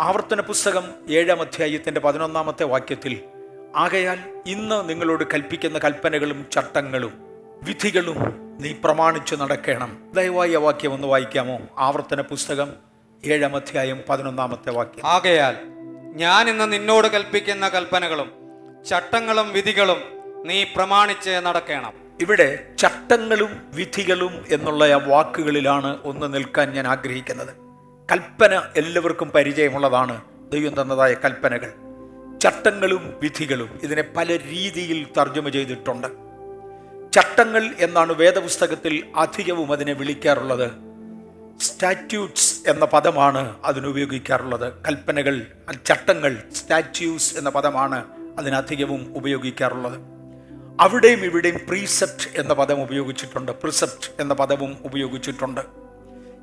ആവർത്തന പുസ്തകം ഏഴാം അധ്യായത്തിന്റെ പതിനൊന്നാമത്തെ വാക്യത്തിൽ ആകയാൽ ഇന്ന് നിങ്ങളോട് കൽപ്പിക്കുന്ന കൽപ്പനകളും ചട്ടങ്ങളും വിധികളും നീ പ്രമാണിച്ചു നടക്കണം. ദയവായി ആ വാക്യം ഒന്ന് വായിക്കാമോ? ആവർത്തന പുസ്തകം ഏഴാം അധ്യായം പതിനൊന്നാമത്തെ വാക്യം. ആകയാൽ ഞാൻ ഇന്ന് നിന്നോട് കൽപ്പിക്കുന്ന കൽപ്പനകളും ചട്ടങ്ങളും വിധികളും നീ പ്രമാണിച്ച് നടക്കണം. ഇവിടെ ചട്ടങ്ങളും വിധികളും എന്നുള്ള ആ വാക്കുകളിലാണ് ഒന്ന് നിൽക്കാൻ ഞാൻ ആഗ്രഹിക്കുന്നത്. കൽപ്പന എല്ലാവർക്കും പരിചയമുള്ളതാണ്. ദൈവം തന്നതായ കൽപ്പനകൾ. ചട്ടങ്ങളും വിധികളും ഇതിനെ പല രീതിയിൽ തർജമ ചെയ്തിട്ടുണ്ട്. ചട്ടങ്ങൾ എന്നാണ് വേദപുസ്തകത്തിൽ അധികവും അതിനെ വിളിക്കാറുള്ളത്. സ്റ്റാറ്റ്യൂട്ട്സ് എന്ന പദമാണ് അതിനുപയോഗിക്കാറുള്ളത് കൽപ്പനകൾ ചട്ടങ്ങൾ സ്റ്റാറ്റ്യൂസ് എന്ന പദമാണ് അതിനധികവും ഉപയോഗിക്കാറുള്ളത്. അവിടെയും ഇവിടെയും പ്രീസെപ്റ്റ് എന്ന പദം ഉപയോഗിച്ചിട്ടുണ്ട്. പ്രിസെപ്റ്റ് എന്ന പദവും ഉപയോഗിച്ചിട്ടുണ്ട്.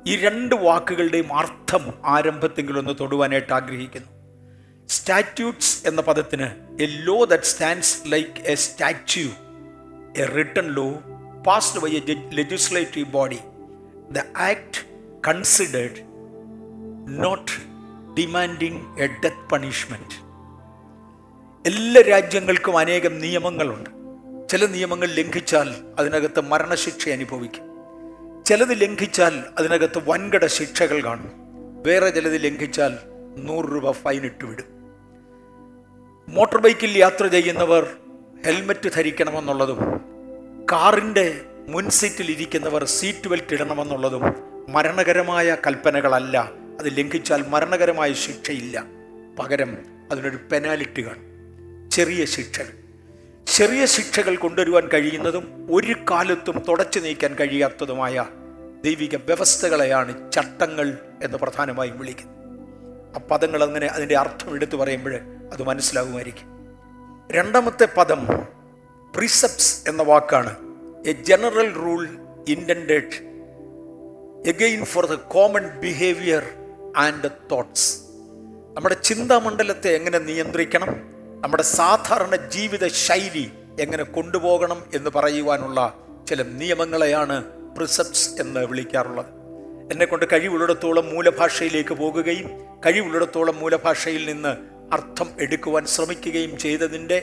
ഈ രണ്ട് വാക്കുകളുടെയും അർത്ഥം ആരംഭത്തെങ്കിലൊന്ന് തൊടുവാനായിട്ട് ആഗ്രഹിക്കുന്നു. സ്റ്റാറ്റ്യൂട്ട്സ് എന്ന പദത്തിന് a law that stands like a statue a written law passed by a legislative body the act considered not demanding a death punishment എല്ലാ രാജ്യങ്ങൾക്കും അനേകം നിയമങ്ങളുണ്ട്. ചില നിയമങ്ങൾ ലംഘിച്ചാൽ അതിനകത്ത് മരണശിക്ഷ അനുഭവിക്കും. ചിലത് ലംഘിച്ചാൽ അതിനകത്ത് വൻകിട ശിക്ഷകൾ കാണും. വേറെ ചിലത് ലംഘിച്ചാൽ നൂറ് രൂപ ഫൈൻ ഇട്ടുവിടും. മോട്ടോർ ബൈക്കിൽ യാത്ര ചെയ്യുന്നവർ ഹെൽമറ്റ് ധരിക്കണമെന്നുള്ളതും കാറിന്റെ മുൻസീറ്റിൽ ഇരിക്കുന്നവർ സീറ്റ് ബെൽറ്റ് ഇടണമെന്നുള്ളതും മരണകരമായ കൽപ്പനകളല്ല. അത് ലംഘിച്ചാൽ മരണകരമായ ശിക്ഷയില്ല. പകരം അതിനൊരു പെനാലിറ്റി കാണും. ചെറിയ ശിക്ഷകൾ. ചെറിയ ശിക്ഷകൾ കൊണ്ടുവരുവാൻ കഴിയുന്നതും ഒരു കാലത്തും തുടച്ചു നീക്കാൻ കഴിയാത്തതുമായ ദൈവിക വ്യവസ്ഥകളെയാണ് ചട്ടങ്ങൾ എന്ന് പ്രധാനമായും വിളിക്കുന്നത്. ആ പദങ്ങൾ അങ്ങനെ അതിന്റെ അർത്ഥം എടുത്തു പറയുമ്പോൾ അത് മനസ്സിലാകുമായിരിക്കും. രണ്ടാമത്തെ പദം പ്രിസെപ്സ് എന്ന വാക്കാണ്. A general rule intended again for the common behaviour and thoughts. നമ്മുടെ ചിന്താമണ്ഡലത്തെ എങ്ങനെ നിയന്ത്രിക്കണം? നമ്മുടെ സാധാരണ ജീവിത ശൈലി എങ്ങനെ കൊണ്ടുപോകണം എന്ന് പറയുവാനുള്ള ചില നിയമങ്ങളെയാണ് പ്രിസെപ്റ്റ്സ് എന്ന് വിളിക്കാറുള്ളത്. എന്നെ കൊണ്ട് കഴിവുള്ളിടത്തോളം മൂലഭാഷയിലേക്ക് പോകുകയും കഴിവുള്ളിടത്തോളം മൂലഭാഷയിൽ നിന്ന് അർത്ഥം എടുക്കുവാൻ ശ്രമിക്കുകയും ചെയ്തതിന്റെ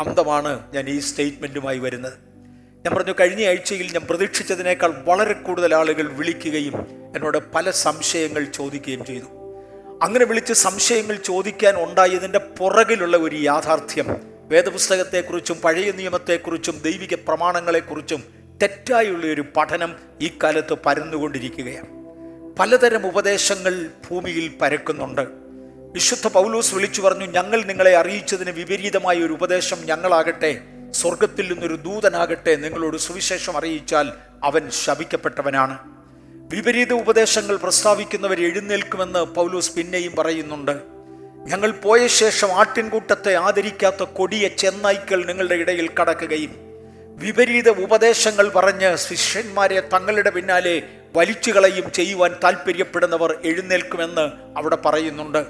അന്തമാണ് ഞാൻ ഈ സ്റ്റേറ്റ്മെന്റുമായി വരുന്നത്. ഞാൻ പറഞ്ഞു കഴിഞ്ഞ ആഴ്ചയിൽ ഞാൻ പ്രതീക്ഷിച്ചതിനേക്കാൾ വളരെ കൂടുതൽ ആളുകൾ വിളിക്കുകയും എന്നോട് പല സംശയങ്ങൾ ചോദിക്കുകയും ചെയ്തു. അങ്ങനെ വിളിച്ച് സംശയങ്ങൾ ചോദിക്കാൻ ഉണ്ടായതിന്റെ പുറകിലുള്ള ഒരു യാഥാർത്ഥ്യം. വേദപുസ്തകത്തെക്കുറിച്ചും പഴയ നിയമത്തെക്കുറിച്ചും ദൈവിക പ്രമാണങ്ങളെക്കുറിച്ചും തെറ്റായുള്ള ഒരു പഠനം ഈ കാലത്ത് പരന്നുകൊണ്ടിരിക്കുകയാണ്. പലതരം ഉപദേശങ്ങൾ ഭൂമിയിൽ പരക്കുന്നുണ്ട്. വിശുദ്ധ പൗലോസ് വിളിച്ചു പറഞ്ഞു ഞങ്ങൾ നിങ്ങളെ അറിയിച്ചതിന് വിപരീതമായ ഒരു ഉപദേശം ഞങ്ങളാകട്ടെ സ്വർഗത്തിൽ നിന്നൊരു ദൂതനാകട്ടെ നിങ്ങളോട് സുവിശേഷം അറിയിച്ചാൽ അവൻ ശപിക്കപ്പെട്ടവനാണ്. വിപരീത ഉപദേശങ്ങൾ പ്രസ്താവിക്കുന്നവർ എഴുന്നേൽക്കുമെന്ന് പൗലൂസ് പിന്നെയും പറയുന്നുണ്ട്. ഞങ്ങൾ പോയ ശേഷം ആട്ടിൻകൂട്ടത്തെ ആദരിക്കാത്ത കൊടിയ ചെന്നായ്ക്കൾ നിങ്ങളുടെ ഇടയിൽ കടക്കുകയും വിപരീത ഉപദേശങ്ങൾ പറഞ്ഞ് ശിഷ്യന്മാരെ തങ്ങളുടെ പിന്നാലെ വലിച്ചുകളയും ചെയ്യുവാൻ താല്പര്യപ്പെടുന്നവർ എഴുന്നേൽക്കുമെന്ന് അവിടെ പറയുന്നുണ്ട്.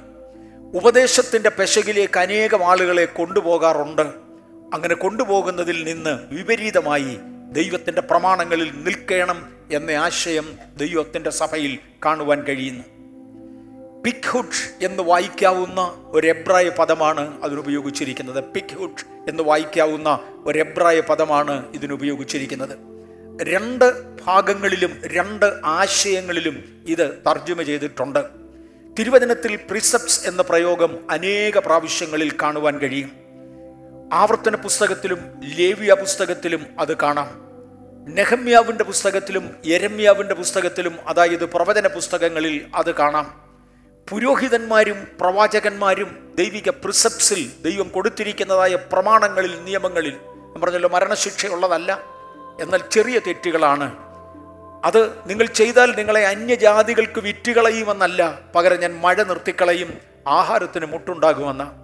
ഉപദേശത്തിന്റെ പെശകിലേക്ക് അനേകം ആളുകളെ കൊണ്ടുപോകാറുണ്ട്. അങ്ങനെ കൊണ്ടുപോകുന്നതിൽ നിന്ന് വിപരീതമായി ദൈവത്തിന്റെ പ്രമാണങ്ങളിൽ നിൽക്കണം എന്ന ആശയം ദൈവത്തിന്റെ സഭയിൽ കാണുവാൻ കഴിയുന്നു. പിക്ഹുഡ് എന്ന് വായിക്കാവുന്ന ഒരു എബ്രായ പദമാണ് അതിനുപയോഗിച്ചിരിക്കുന്നത്. പിക്ഹുഡ് എന്ന് വായിക്കാവുന്ന ഒരു എബ്രായ പദമാണ് ഇതിനുപയോഗിച്ചിരിക്കുന്നത്. രണ്ട് ഭാഗങ്ങളിലും രണ്ട് ആശയങ്ങളിലും ഇത് തർജമ ചെയ്തിട്ടുണ്ട്. തിരുവചനത്തിൽ പ്രിസെപ്റ്റ്സ് എന്ന പ്രയോഗം അനേക പ്രാവശ്യങ്ങളിൽ കാണുവാൻ കഴിയും. ആവർത്തന പുസ്തകത്തിലും ലേവിയ പുസ്തകത്തിലും അത് കാണാം. നെഹമ്യാവിന്റെ പുസ്തകത്തിലും യരമ്യാവിന്റെ പുസ്തകത്തിലും അതായത് പ്രവചന പുസ്തകങ്ങളിൽ അത് കാണാം. പുരോഹിതന്മാരും പ്രവാചകന്മാരും ദൈവിക പ്രിസപ്സിൽ ദൈവം കൊടുത്തിരിക്കുന്നതായ പ്രമാണങ്ങളിൽ നിയമങ്ങളിൽ പറഞ്ഞല്ലോ മരണശിക്ഷയുള്ളതല്ല എന്നാൽ ചെറിയ തെറ്റുകളാണ്. അത് നിങ്ങൾ ചെയ്താൽ നിങ്ങളെ അന്യജാതികൾക്ക് വിറ്റുകളയുമെന്നല്ല പകരം ഞാൻ മഴ നിർത്തിക്കളയും ആഹാരത്തിന് മുട്ടുണ്ടാകുമെന്ന.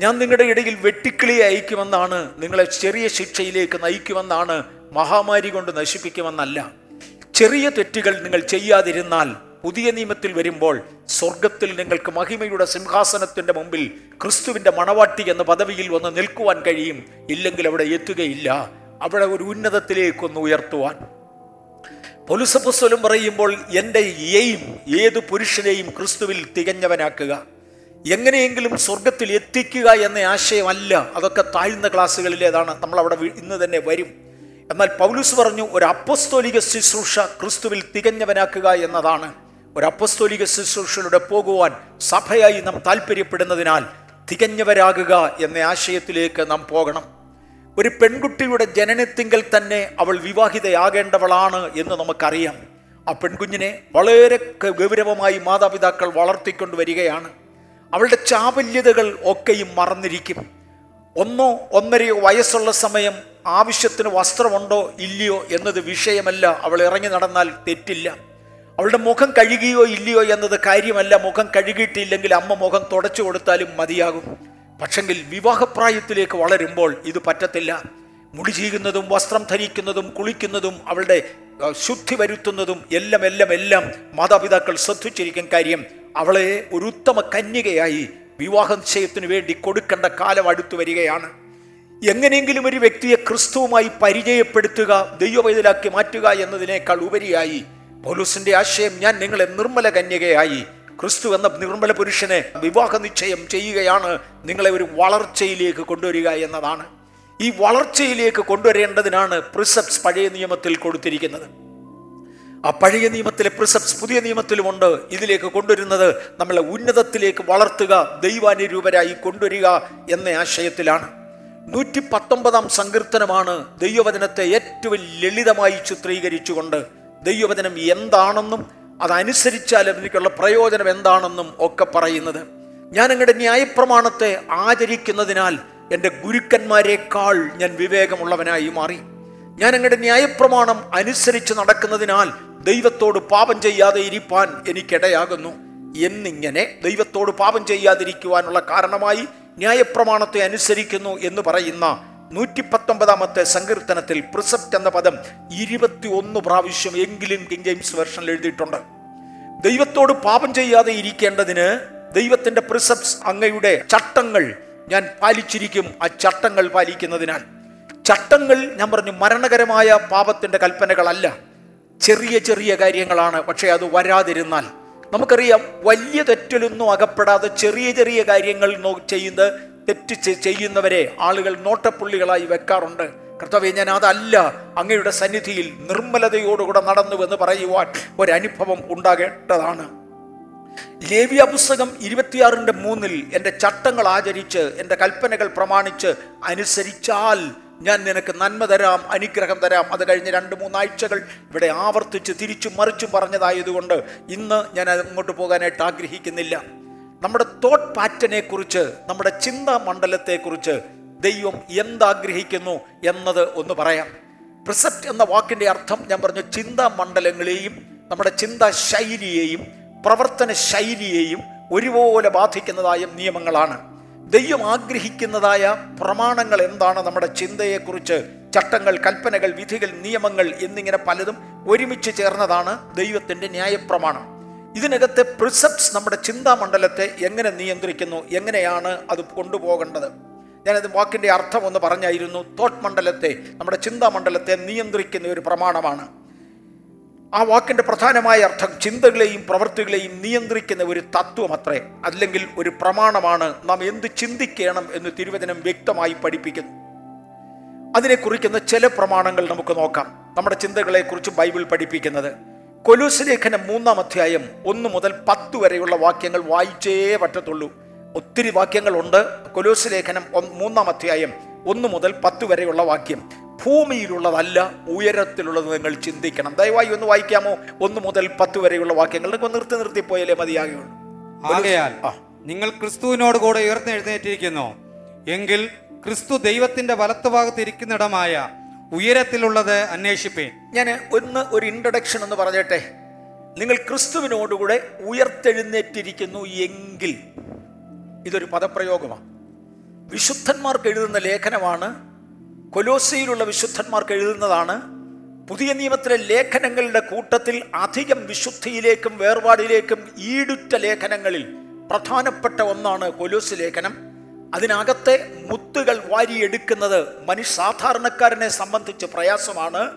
ഞാൻ നിങ്ങളുടെ ഇടയിൽ വെട്ടിക്കിളിയെ അയക്കുമെന്നാണ് നിങ്ങളെ ചെറിയ ശിക്ഷയിലേക്ക് നയിക്കുമെന്നാണ് മഹാമാരി കൊണ്ട് നശിപ്പിക്കുമെന്നല്ല. ചെറിയ തെറ്റുകൾ നിങ്ങൾ ചെയ്യാതിരുന്നാൽ പുതിയ നിയമത്തിൽ വരുമ്പോൾ സ്വർഗത്തിൽ നിങ്ങൾക്ക് മഹിമയുടെ സിംഹാസനത്തിന്റെ മുമ്പിൽ ക്രിസ്തുവിന്റെ മണവാട്ടി എന്ന പദവിയിൽ വന്ന് നിൽക്കുവാൻ കഴിയും. ഇല്ലെങ്കിൽ അവിടെ എത്തുകയില്ല. അവിടെ ഒരു ഉന്നതത്തിലേക്കൊന്ന് ഉയർത്തുവാൻ. പൊലുസപ്പുസ്വലും പറയുമ്പോൾ എന്റെ എയിം ഏത് പുരുഷനെയും ക്രിസ്തുവിൽ തികഞ്ഞവനാക്കുക. എങ്ങനെയെങ്കിലും സ്വർഗത്തിൽ എത്തിക്കുക എന്ന ആശയമല്ല അതൊക്കെ താഴ്ന്ന ക്ലാസ്സുകളിലേതാണ്. നമ്മൾ അവിടെ ഇന്ന് തന്നെ വരും. എന്നാൽ പൗലൂസ് പറഞ്ഞു ഒരു അപ്പസ്തോലിക ശുശ്രൂഷ ക്രിസ്തുവിൽ തികഞ്ഞവനാക്കുക എന്നതാണ്. ഒരു അപ്പസ്തോലിക ശുശ്രൂഷയിലൂടെ പോകുവാൻ സഭയായി നാം താല്പര്യപ്പെടുന്നതിനാൽ തികഞ്ഞവരാകുക എന്ന ആശയത്തിലേക്ക് നാം പോകണം. ഒരു പെൺകുട്ടിയുടെ ജനനത്തിങ്കൽ തന്നെ അവൾ വിവാഹിതയാകേണ്ടവളാണ് എന്ന് നമുക്കറിയാം. ആ പെൺകുഞ്ഞിനെ വളരെ ഗൗരവമായി മാതാപിതാക്കൾ വളർത്തിക്കൊണ്ട് വരികയാണ് അവളുടെ ചാവല്യതകൾ ഒക്കെയും മറന്നിരിക്കും. ഒന്നോ ഒന്നരയോ വയസ്സുള്ള സമയം ആവശ്യത്തിന് വസ്ത്രമുണ്ടോ ഇല്ലയോ എന്നത് വിഷയമല്ല. അവൾ ഇറങ്ങി നടന്നാൽ തെറ്റില്ല. അവളുടെ മുഖം കഴുകിയോ ഇല്ലയോ എന്നത് കാര്യമല്ല. മുഖം കഴുകിയിട്ടില്ലെങ്കിൽ അമ്മ മുഖം തുടച്ചു കൊടുത്താലും മതിയാകും. പക്ഷെങ്കിൽ വിവാഹപ്രായത്തിലേക്ക് വളരുമ്പോൾ ഇത് പറ്റത്തില്ല. മുടി ചീകുന്നതും വസ്ത്രം ധരിക്കുന്നതും കുളിക്കുന്നതും അവളുടെ ശുദ്ധി വരുത്തുന്നതും എല്ലാം എല്ലാം എല്ലാം മാതാപിതാക്കൾ ശ്രദ്ധിച്ചിരിക്കും കാര്യം. അവളെ ഒരു ഉത്തമ കന്യകയായി വിവാഹ നിശ്ചയത്തിന് വേണ്ടി കൊടുക്കേണ്ട കാലം അടുത്തു വരികയാണ്. എങ്ങനെയെങ്കിലും ഒരു വ്യക്തിയെ ക്രിസ്തുവുമായി പരിചയപ്പെടുത്തുക ദൈവവൈതലാക്കി മാറ്റുക എന്നതിനേക്കാൾ ഉപരിയായി പോലൂസിന്റെ ആശയം ഞാൻ നിങ്ങളെ നിർമ്മല കന്യകയായി ക്രിസ്തു എന്ന നിർമ്മല പുരുഷനെ വിവാഹ നിശ്ചയം ചെയ്യുകയാണ് നിങ്ങളെ ഒരു വളർച്ചയിലേക്ക് കൊണ്ടുവരിക എന്നതാണ്. ഈ വളർച്ചയിലേക്ക് കൊണ്ടുവരേണ്ടതിനാണ് പ്രിസപ്സ് പഴയ നിയമത്തിൽ കൊടുത്തിരിക്കുന്നത്. ആ പഴയ നിയമത്തിലെ പ്രിസപ്സ് പുതിയ നിയമത്തിലുമുണ്ട്. ഇതിലേക്ക് കൊണ്ടുവരുന്നത് നമ്മളെ ഉന്നതത്തിലേക്ക് വളർത്തുക ദൈവാനുരൂപരായി കൊണ്ടുവരിക എന്ന ആശയത്തിലാണ്. നൂറ്റി പത്തൊമ്പതാം സങ്കീർത്തനമാണ് ദൈവവചനത്തെ ഏറ്റവും ലളിതമായി ചിത്രീകരിച്ചുകൊണ്ട് ദൈവവചനം എന്താണെന്നും അതനുസരിച്ചാൽ അതിലേക്കുള്ള പ്രയോജനം എന്താണെന്നും ഒക്കെ പറയുന്നത്. ഞാൻ അങ്ങയുടെ ന്യായപ്രമാണത്തെ ആചരിക്കുന്നതിനാൽ എന്റെ ഗുരുക്കന്മാരെക്കാൾ ഞാൻ വിവേകമുള്ളവനായി മാറി. ഞാൻ അങ്ങയുടെ ന്യായപ്രമാണം അനുസരിച്ച് നടക്കുന്നതിനാൽ ദൈവത്തോട് പാപം ചെയ്യാതെ ഇരിപ്പാൻ എനിക്കിടയാകുന്നു. എന്നിങ്ങനെ ദൈവത്തോട് പാപം ചെയ്യാതിരിക്കുവാനുള്ള കാരണമായി ന്യായപ്രമാണത്തെ അനുസരിക്കുന്നു എന്ന് പറയുന്ന നൂറ്റി പത്തൊമ്പതാമത്തെ സങ്കീർത്തനത്തിൽ പ്രിസപ്റ്റ് എന്ന പദം ഇരുപത്തി ഒന്ന് പ്രാവശ്യം എങ്കിലും കിങ് ജെയിംസ് വെർഷനിൽ എഴുതിയിട്ടുണ്ട്. ദൈവത്തോട് പാപം ചെയ്യാതെ ഇരിക്കേണ്ടതിന് ദൈവത്തിന്റെ പ്രിസപ്സ് അങ്ങയുടെ ചട്ടങ്ങൾ ഞാൻ പാലിച്ചിരിക്കും. ആ ചട്ടങ്ങൾ പാലിക്കുന്നതിനാൽ ചട്ടങ്ങൾ ഞാൻ പറഞ്ഞു മരണകരമായ പാപത്തിന്റെ കൽപ്പനകളല്ല. ചെറിയ ചെറിയ കാര്യങ്ങളാണ്. പക്ഷേ അത് വരാതിരുന്നാൽ നമുക്കറിയാം വലിയ തെറ്റിലൊന്നും അകപ്പെടാതെ ചെറിയ ചെറിയ കാര്യങ്ങൾ നോ ചെയ്യുന്നത് തെറ്റ് ചെയ്യുന്നവരെ ആളുകൾ നോട്ടപ്പുള്ളികളായി വെക്കാറുണ്ട്. കർത്താവെ ഞാൻ അതല്ല അങ്ങയുടെ സന്നിധിയിൽ നിർമ്മലതയോടുകൂടെ നടന്നു എന്ന് പറയുവാൻ ഒരനുഭവം ഉണ്ടാകേണ്ടതാണ്. ലേവ്യ പുസ്തകം ഇരുപത്തിയാറിന്റെ മൂന്നിൽ എന്റെ ചട്ടങ്ങൾ ആചരിച്ച് എന്റെ കൽപ്പനകൾ പ്രമാണിച്ച് അനുസരിച്ചാൽ ഞാൻ നിനക്ക് നന്മ തരാം അനുഗ്രഹം തരാം. അത് കഴിഞ്ഞ് രണ്ട് മൂന്നാഴ്ചകൾ ഇവിടെ ആവർത്തിച്ച് തിരിച്ചും മറിച്ചും പറഞ്ഞതായതുകൊണ്ട് ഇന്ന് ഞാൻ അങ്ങോട്ട് പോകാനായിട്ട് ആഗ്രഹിക്കുന്നില്ല. നമ്മുടെ തോട്ട് പാറ്റനെ കുറിച്ച് നമ്മുടെ ചിന്താ മണ്ഡലത്തെക്കുറിച്ച് ദൈവം എന്താഗ്രഹിക്കുന്നു എന്നത് ഒന്ന് പറയാം. പ്രിസെപ്റ്റ് എന്ന വാക്കിന്റെ അർത്ഥം ഞാൻ പറഞ്ഞു ചിന്താ മണ്ഡലങ്ങളെയും നമ്മുടെ ചിന്താ ശൈലിയെയും പ്രവർത്തന ശൈലിയെയും ഒരുപോലെ ബാധിക്കുന്നതായ നിയമങ്ങളാണ്. ദൈവം ആഗ്രഹിക്കുന്നതായ പ്രമാണങ്ങൾ എന്താണ് നമ്മുടെ ചിന്തയെക്കുറിച്ച് ചട്ടങ്ങൾ കൽപ്പനകൾ വിധികൾ നിയമങ്ങൾ എന്നിങ്ങനെ പലതും ഒരുമിച്ച് ചേർന്നതാണ് ദൈവത്തിന്റെ ന്യായപ്രമാണം. ഇതിനകത്തെ പ്രിസപ്റ്റ്സ് നമ്മുടെ ചിന്താമണ്ഡലത്തെ എങ്ങനെ നിയന്ത്രിക്കുന്നു എങ്ങനെയാണ് അത് കൊണ്ടുപോകേണ്ടത്? ഞാനത് വാക്കിന്റെ അർത്ഥം ഒന്ന് പറഞ്ഞായിരുന്നു തോട്ട് മണ്ഡലത്തെ നമ്മുടെ ചിന്താമണ്ഡലത്തെ നിയന്ത്രിക്കുന്ന ഒരു പ്രമാണമാണ്. ആ വാക്കിന്റെ പ്രധാനമായ അർത്ഥം ചിന്തകളെയും പ്രവൃത്തികളെയും നിയന്ത്രിക്കുന്ന ഒരു തത്വം അത്രേ. അല്ലെങ്കിൽ ഒരു പ്രമാണമാണ് നാം എന്ത് ചിന്തിക്കണം എന്ന് തിരുവചനം വ്യക്തമായി പഠിപ്പിക്കുന്നു. അതിനെ കുറിക്കുന്ന ചില പ്രമാണങ്ങൾ നമുക്ക് നോക്കാം. നമ്മുടെ ചിന്തകളെക്കുറിച്ച് ബൈബിൾ പഠിപ്പിക്കുന്നത്. കൊലൂസ് ലേഖനം മൂന്നാം അധ്യായം ഒന്ന് മുതൽ പത്ത് വരെയുള്ള വാക്യങ്ങൾ വായിച്ചേ പറ്റത്തുള്ളൂ. ഒത്തിരി വാക്യങ്ങളുണ്ട്. കൊലൂസ് ലേഖനം മൂന്നാം അധ്യായം ഒന്ന് മുതൽ പത്ത് വരെയുള്ള വാക്യം. ഭൂമിയിലുള്ളതല്ല ഉയരത്തിലുള്ളത് നിങ്ങൾ ചിന്തിക്കണം. ദയവായി ഒന്ന് വായിക്കാമോ? ഒന്ന് മുതൽ പത്ത് വരെയുള്ള വാക്യങ്ങൾ. നിങ്ങൾക്ക് നിർത്തി നിർത്തി പോയാലേ മതിയാകുള്ളൂ ആകയാൽ നിങ്ങൾ ക്രിസ്തുവിനോട് കൂടെ ഉയർത്തെഴുന്നേറ്റിരിക്കുന്നു എങ്കിൽ ക്രിസ്തു ദൈവത്തിന്റെ വലത്തുഭാഗത്ത് ഇരിക്കുന്നിടമായ ഉയരത്തിലുള്ളത് അന്വേഷിപ്പേൻ. ഞാൻ ഒന്ന് ഒരു ഇൻട്രൊഡക്ഷൻ എന്ന് പറഞ്ഞേട്ടെ. നിങ്ങൾ ക്രിസ്തുവിനോടുകൂടെ ഉയർത്തെഴുന്നേറ്റിരിക്കുന്നു എങ്കിൽ ഇതൊരു പദപ്രയോഗമാണ് വിശുദ്ധന്മാർക്ക് എഴുതുന്ന ലേഖനമാണ് കൊലോസയിലുള്ള വിശുദ്ധന്മാർക്ക് എഴുതുന്നതാണ് പുതിയ നിയമത്തിലെ ലേഖനങ്ങളുടെ കൂട്ടത്തിൽ അധികം വിശുദ്ധിയിലേക്കും വേർപാടിലേക്കും ഈടുറ്റ ലേഖനങ്ങളിൽ പ്രധാനപ്പെട്ട ഒന്നാണ് കൊലോസ് ലേഖനം. അതിനകത്തെ മുത്തുകൾ വാരിയെടുക്കുന്നത് മനുഷ്യ സാധാരണക്കാരനെ സംബന്ധിച്ച് പ്രയാസമാണ്.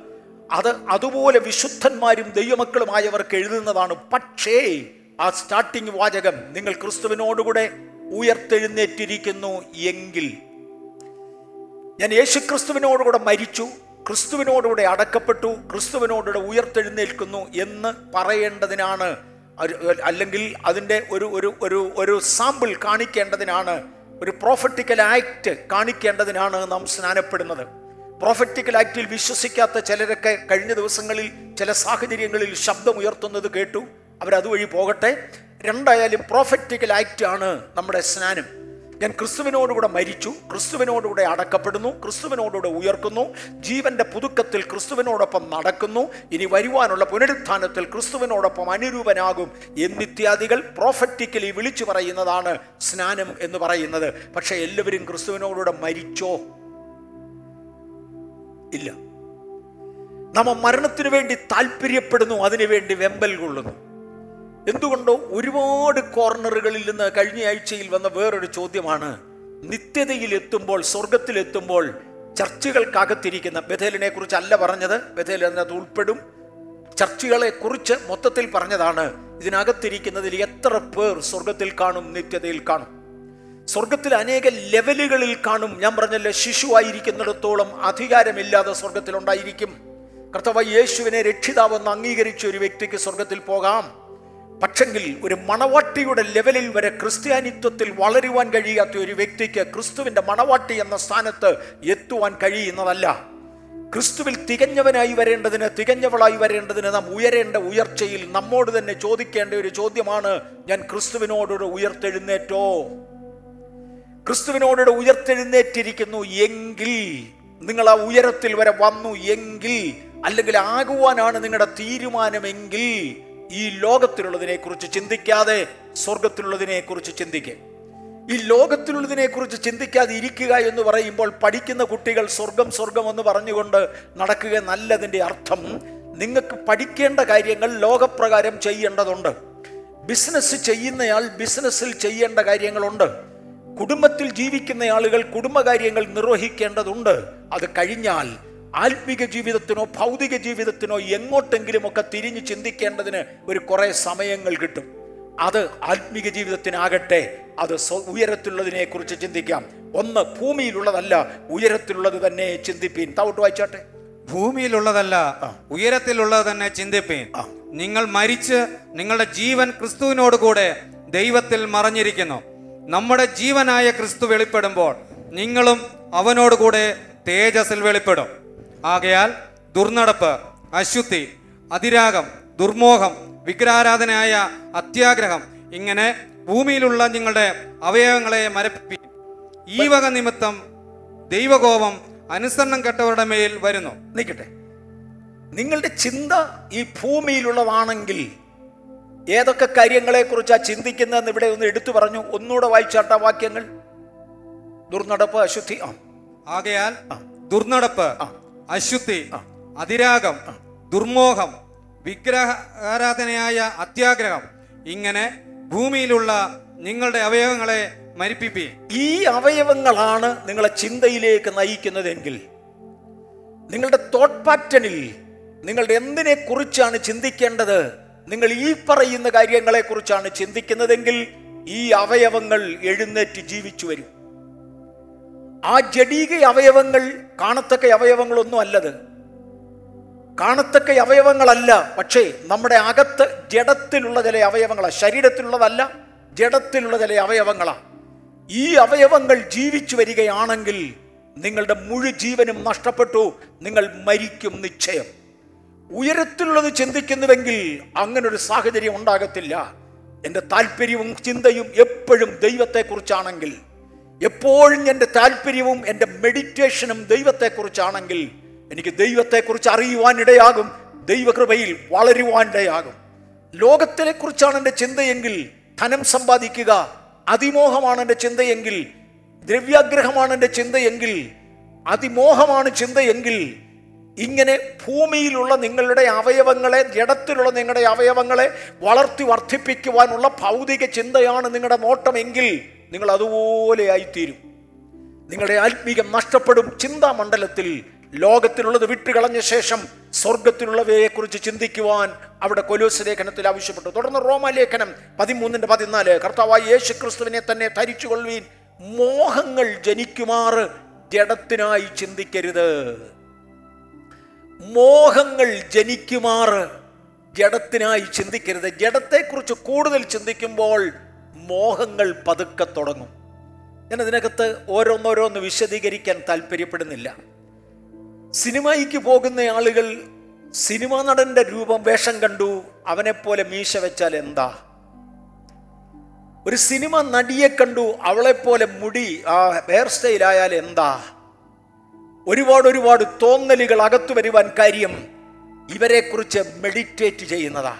അത് അതുപോലെ വിശുദ്ധന്മാരും ദൈവമക്കളുമായവർക്ക് എഴുതുന്നതാണ്. പക്ഷേ ആ സ്റ്റാർട്ടിംഗ് വാചകം നിങ്ങൾ ക്രിസ്തുവിനോടുകൂടെ ഉയർത്തെഴുന്നേറ്റിരിക്കുന്നു എങ്കിൽ ഞാൻ യേശുക്രിസ്തുവിനോടുകൂടെ മരിച്ചു ക്രിസ്തുവിനോടുകൂടെ അടക്കപ്പെട്ടു ക്രിസ്തുവിനോടുകൂടെ ഉയർത്തെഴുന്നേൽക്കുന്നു എന്ന് പറയേണ്ടതിനാണ് അല്ലെങ്കിൽ അതിന്റെ ഒരു ഒരു ഒരു ഒരു സാമ്പിൾ കാണിക്കേണ്ടതിനാണ് ഒരു പ്രോഫറ്റിക്കൽ ആക്ട് കാണിക്കേണ്ടതിനാണ് നാം സ്നാനപ്പെടുന്നത്. പ്രോഫറ്റിക്കൽ ആക്റ്റിൽ വിശ്വസിക്കാത്ത ചിലരൊക്കെ കഴിഞ്ഞ ദിവസങ്ങളിൽ ചില സാഹചര്യങ്ങളിൽ ശബ്ദം ഉയർത്തുന്നത് കേട്ടു. അവരതുവഴി പോകട്ടെ. രണ്ടായാലും പ്രോഫറ്റിക്കൽ ആക്റ്റ് ആണ് നമ്മുടെ സ്നാനം. ഞാൻ ക്രിസ്തുവിനോടുകൂടെ മരിച്ചു ക്രിസ്തുവിനോടുകൂടെ അടക്കപ്പെടുന്നു ക്രിസ്തുവിനോടുകൂടെ ഉയർക്കുന്നു ജീവന്റെ പുതുക്കത്തിൽ ക്രിസ്തുവിനോടൊപ്പം നടക്കുന്നു ഇനി വരുവാനുള്ള പുനരുത്ഥാനത്തിൽ ക്രിസ്തുവിനോടൊപ്പം അനുരൂപനാകും എന്നിത്യാദികൾ പ്രോഫറ്റിക്കലി വിളിച്ചു പറയുന്നതാണ് സ്നാനം എന്ന് പറയുന്നത്. പക്ഷേ എല്ലാവരും ക്രിസ്തുവിനോടുകൂടെ മരിച്ചോ? ഇല്ല. നമ്മ മരണത്തിനു വേണ്ടി താല്പര്യപ്പെടുന്നു അതിനുവേണ്ടി വെമ്പൽ കൊള്ളുന്നു. എന്തുകൊണ്ടോ ഒരുപാട് കോർണറുകളിൽ നിന്ന് കഴിഞ്ഞ ആഴ്ചയിൽ വന്ന വേറൊരു ചോദ്യമാണ്. നിത്യതയിൽ എത്തുമ്പോൾ സ്വർഗത്തിലെത്തുമ്പോൾ ചർച്ചകൾക്കകത്തിരിക്കുന്ന ബഥേലിനെ കുറിച്ച് അല്ല പറഞ്ഞത്. ബഥേൽ അതിനകത്ത് ഉൾപ്പെടും. ചർച്ചകളെ കുറിച്ച് മൊത്തത്തിൽ പറഞ്ഞതാണ്. ഇതിനകത്തിരിക്കുന്നതിൽ എത്ര പേർ സ്വർഗത്തിൽ കാണും നിത്യതയിൽ കാണും? സ്വർഗത്തിൽ അനേക ലെവലുകളിൽ കാണും. ഞാൻ പറഞ്ഞല്ലോ ശിശുവായിരിക്കുന്നിടത്തോളം അധികാരമില്ലാതെ സ്വർഗത്തിലുണ്ടായിരിക്കും കർത്തവ യേശുവിനെ രക്ഷിതാവെന്ന് അംഗീകരിച്ച ഒരു വ്യക്തിക്ക് സ്വർഗത്തിൽ പോകാം. പക്ഷെങ്കിൽ ഒരു മണവാട്ടിയുടെ ലെവലിൽ വരെ ക്രിസ്ത്യാനിത്വത്തിൽ വളരുവാൻ കഴിയാത്ത ഒരു വ്യക്തിക്ക് ക്രിസ്തുവിന്റെ മണവാട്ടി എന്ന സ്ഥാനത്ത് എത്തുവാൻ കഴിയുന്നതല്ല. ക്രിസ്തുവിൽ തികഞ്ഞവനായി വരേണ്ടതിന് തികഞ്ഞവളായി വരേണ്ടതിന് നാം ഉയരേണ്ട ഉയർച്ചയിൽ നമ്മോട് തന്നെ ചോദിക്കേണ്ട ഒരു ചോദ്യമാണ് ഞാൻ ക്രിസ്തുവിനോടൊരു ഉയർത്തെഴുന്നേറ്റോ? ക്രിസ്തുവിനോടൊരു ഉയർത്തെഴുന്നേറ്റിരിക്കുന്നു എങ്കിൽ നിങ്ങൾ ആ ഉയരത്തിൽ വരെ വന്നു എങ്കിൽ അല്ലെങ്കിൽ ആകുവാനാണ് നിങ്ങളുടെ തീരുമാനമെങ്കിൽ ഈ ലോകത്തിലുള്ളതിനെ കുറിച്ച് ചിന്തിക്കാതെ സ്വർഗത്തിലുള്ളതിനെ കുറിച്ച് ചിന്തിക്കുക ഈ ലോകത്തിലുള്ളതിനെ കുറിച്ച് ചിന്തിക്കാതെ ഇരിക്കുക എന്ന് പറയുമ്പോൾ പഠിക്കുന്ന കുട്ടികൾ സ്വർഗം സ്വർഗം എന്ന് പറഞ്ഞുകൊണ്ട് നടക്കുക നല്ലതിന്റെ അർത്ഥം നിങ്ങൾക്ക് പഠിക്കേണ്ട കാര്യങ്ങൾ ലോകപ്രകാരം ചെയ്യേണ്ടതുണ്ട്. ബിസിനസ് ചെയ്യുന്നയാൾ ബിസിനസ്സിൽ ചെയ്യേണ്ട കാര്യങ്ങളുണ്ട്. കുടുംബത്തിൽ ജീവിക്കുന്ന ആളുകൾ കുടുംബകാര്യങ്ങൾ നിർവഹിക്കേണ്ടതുണ്ട്. അത് കഴിഞ്ഞാൽ ആത്മിക ജീവിതത്തിനോ ഭൗതിക ജീവിതത്തിനോ എങ്ങോട്ടെങ്കിലുമൊക്കെ തിരിഞ്ഞ് ചിന്തിക്കേണ്ടതിന് ഒരു കുറേ സമയങ്ങൾ കിട്ടും. അത് ആത്മിക ജീവിതത്തിനാകട്ടെ അത് ഉയരത്തിലുള്ളതിനെ കുറിച്ച് ചിന്തിക്കാം. ഒന്ന് ഭൂമിയിലുള്ളതല്ല ഉയരത്തിലുള്ളത് തന്നെ ചിന്തിപ്പീൻ. താവോട്ട് വായിച്ചാട്ടെ. ഭൂമിയിലുള്ളതല്ല ഉയരത്തിലുള്ളത് തന്നെ ചിന്തിപ്പീൻ. നിങ്ങൾ മരിച്ച് നിങ്ങളുടെ ജീവൻ ക്രിസ്തുവിനോട് കൂടെ ദൈവത്തിൽ മറഞ്ഞിരിക്കുന്നു. നമ്മുടെ ജീവനായ ക്രിസ്തു വെളിപ്പെടുമ്പോൾ നിങ്ങളും അവനോടുകൂടെ തേജസ്സിൽ വെളിപ്പെടും. ആകയാൽ ദുർനടപ്പ് അശുദ്ധി അതിരാഗം ദുർമോഹം വിഗ്രഹാരാധനയായ അത്യാഗ്രഹം ഇങ്ങനെ ഭൂമിയിലുള്ള നിങ്ങളുടെ അവയവങ്ങളെ മരപ്പി ഈ വക നിമിത്തം ദൈവകോപം അനുസരണം കെട്ടവരുടെ മേൽ വരുന്നു. നിൽക്കട്ടെ. നിങ്ങളുടെ ചിന്ത ഈ ഭൂമിയിലുള്ളതാണെങ്കിൽ ഏതൊക്കെ കാര്യങ്ങളെ കുറിച്ചാണ് ചിന്തിക്കുന്നതെന്ന് ഇവിടെ ഒന്ന് എടുത്തു പറഞ്ഞു. ഒന്നുകൂടെ വായിച്ചാട്ട വാക്യങ്ങൾ. ദുർനടപ്പ് അശുദ്ധി ആ. ആകയാൽ ദുർനടപ്പ് അശുദ്ധി അതിരാഗം ദുർമോഹം വിഗ്രഹാരാധനയായ അത്യാഗ്രഹം. ഇങ്ങനെ ഭൂമിയിലുള്ള നിങ്ങളുടെ അവയവങ്ങളെ മരിപ്പിപ്പി. ഈ അവയവങ്ങളാണ് നിങ്ങളെ ചിന്തയിലേക്ക് നയിക്കുന്നതെങ്കിൽ നിങ്ങളുടെ തോട്ട് പാറ്റേണിൽ നിങ്ങളുടെ എന്തിനെ കുറിച്ചാണ് ചിന്തിക്കേണ്ടത്? നിങ്ങൾ ഈ പറയുന്ന കാര്യങ്ങളെ കുറിച്ചാണ് ചിന്തിക്കുന്നതെങ്കിൽ ഈ അവയവങ്ങൾ എഴുന്നേറ്റ് ജീവിച്ചു വരും. ആ ജഡീക അവയവങ്ങൾ കാണത്തക്ക അവയവങ്ങളൊന്നും അല്ലത്. കാണത്തക്ക അവയവങ്ങളല്ല പക്ഷേ നമ്മുടെ അകത്ത് ജഡത്തിലുള്ള ചില അവയവങ്ങളാണ് ശരീരത്തിലുള്ളതല്ല ജഡത്തിലുള്ള ചില അവയവങ്ങളാണ് ഈ അവയവങ്ങൾ ജീവിച്ചു വരികയാണെങ്കിൽ നിങ്ങളുടെ മുഴു ജീവനും നഷ്ടപ്പെട്ടു നിങ്ങൾ മരിക്കും നിശ്ചയം. ഉയരത്തിലുള്ളത് ചിന്തിക്കുന്നുവെങ്കിൽ അങ്ങനൊരു സാഹചര്യം ഉണ്ടാകത്തില്ല. എന്റെ താല്പര്യവും ചിന്തയും എപ്പോഴും ദൈവത്തെക്കുറിച്ചാണെങ്കിൽ എപ്പോഴും എന്റെ താല്പര്യവും എന്റെ മെഡിറ്റേഷനും ദൈവത്തെക്കുറിച്ചാണെങ്കിൽ എനിക്ക് ദൈവത്തെക്കുറിച്ച് അറിയുവാനിടയാകും ദൈവകൃപയിൽ വളരുവാനിടയാകും ലോകത്തിനെക്കുറിച്ചാണ് ലോകത്തിനെ കുറിച്ചാണ് എന്റെ ചിന്തയെങ്കിൽ ധനം സമ്പാദിക്കുക അതിമോഹമാണ് എന്റെ ചിന്തയെങ്കിൽ ദ്രവ്യാഗ്രഹമാണ് എന്റെ ചിന്തയെങ്കിൽ അതിമോഹമാണ് ചിന്തയെങ്കിൽ ഇങ്ങനെ ഭൂമിയിലുള്ള നിങ്ങളുടെ അവയവങ്ങളെ ജഡത്തിലുള്ള നിങ്ങളുടെ അവയവങ്ങളെ വളർത്തി വർദ്ധിപ്പിക്കുവാനുള്ള ഭൗതിക ചിന്തയാണ് നിങ്ങളുടെ നോട്ടമെങ്കിൽ നിങ്ങൾ അതുപോലെ ആയിത്തീരും നിങ്ങളുടെ ആത്മീകം നഷ്ടപ്പെടും ചിന്താമണ്ഡലത്തിൽ ലോകത്തിലുള്ളത് വിട്ടുകളഞ്ഞ ശേഷം സ്വർഗത്തിലുള്ളവയെക്കുറിച്ച് ചിന്തിക്കുവാൻ അവിടെ കൊലോസ് ലേഖനത്തിൽ ആവശ്യപ്പെട്ടു. തുടർന്ന് റോമാലേഖനം പതിമൂന്നിന്റെ പതിനാല്. കർത്താവായി യേശു ക്രിസ്തുവിനെ തന്നെ ധരിച്ചുകൊള്ളുവീൻ. മോഹങ്ങൾ ജനിക്കുമാറ് ജഡത്തിനായി ചിന്തിക്കരുത്. മോഹങ്ങൾ ജനിക്കുമാറ് ജഡത്തിനായി ചിന്തിക്കരുത്. ജഡത്തെക്കുറിച്ച് കൂടുതൽ ചിന്തിക്കുമ്പോൾ മോഹങ്ങൾ പതുക്കെ തുടങ്ങും. ഞാൻ അതിനകത്ത് ഓരോന്നോരോന്ന് വിശദീകരിക്കാൻ താല്പര്യപ്പെടുന്നില്ല. സിനിമയ്ക്ക് പോകുന്ന ആളുകൾ സിനിമാ നടന്റെ രൂപം വേഷം കണ്ടു അവനെപ്പോലെ മീശ വെച്ചാൽ എന്താ? ഒരു സിനിമ നടിയെ കണ്ടു അവളെപ്പോലെ മുടി ആ ഹെയർ സ്റ്റൈൽ ആയാൽ എന്താ? ഒരുപാട് ഒരുപാട് തോന്നലുകൾ അകത്തു വരുവാൻ കാര്യം ഇവരെക്കുറിച്ച് മെഡിറ്റേറ്റ് ചെയ്യുന്നതാ.